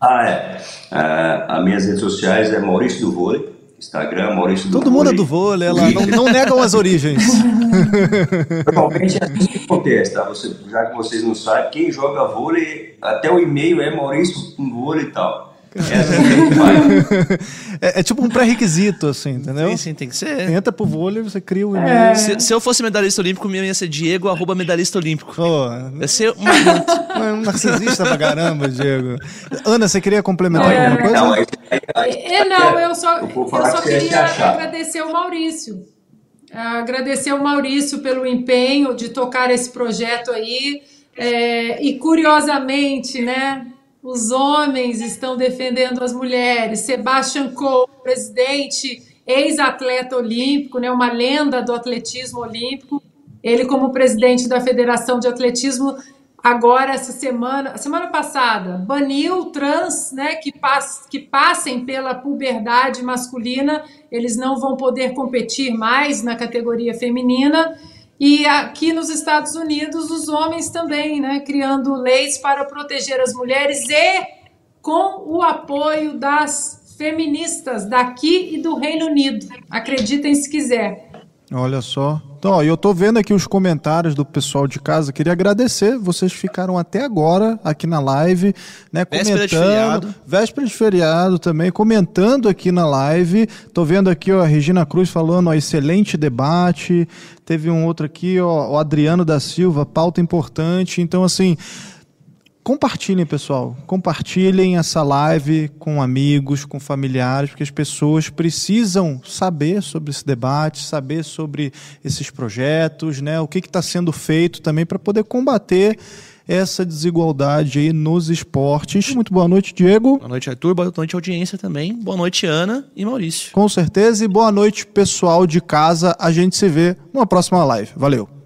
Ah, é. Uh, as minhas redes sociais é Maurício do Vôlei. Instagram, Maurício do Todo mundo é do vôlei, ela não, não negam as origens. Normalmente é assim que acontece, tá? Você, já que vocês não sabem, quem joga vôlei, até o e-mail é Maurício com vôlei e tal. É, é, tipo um pré-requisito, assim, entendeu? Sim, sim, tem que ser. Você entra pro vôlei, você cria o e-mail. É. Se, se, eu fosse medalhista olímpico, meu ia ser Diego, arroba medalhista olímpico. Ia ser uma... um narcisista pra caramba, Diego. Ana, você queria complementar é, alguma coisa? Não, é, é, não eu só, eu só queria agradecer o Maurício. Agradecer o Maurício pelo empenho de tocar esse projeto aí. É, e curiosamente, né? Os homens estão defendendo as mulheres. Sebastian Coe, presidente, ex-atleta olímpico, né, uma lenda do atletismo olímpico. Ele, como presidente da Federação de Atletismo, agora essa semana, semana passada, baniu trans, né, que, pass, que passem pela puberdade masculina, eles não vão poder competir mais na categoria feminina. E aqui nos Estados Unidos, os homens também, né, criando leis para proteger as mulheres e com o apoio das feministas daqui e do Reino Unido. Acreditem se quiser. Olha só. Então, eu tô vendo aqui os comentários do pessoal de casa. Queria agradecer. Vocês ficaram até agora aqui na live, né? Véspera comentando. De feriado. Véspera de feriado também, comentando aqui na live. Tô vendo aqui ó, a Regina Cruz falando, ó, excelente debate. Teve um outro aqui, ó, o Adriano da Silva, pauta importante. Então, assim, Compartilhem, pessoal. Compartilhem essa live com amigos, com familiares, porque as pessoas precisam saber sobre esse debate, saber sobre esses projetos, né? O que está sendo feito também para poder combater essa desigualdade aí nos esportes. Muito boa noite, Diego. Boa noite, Arthur. Boa noite, audiência também. Boa noite, Ana e Maurício. Com certeza. E boa noite, pessoal de casa. A gente se vê numa próxima live. Valeu.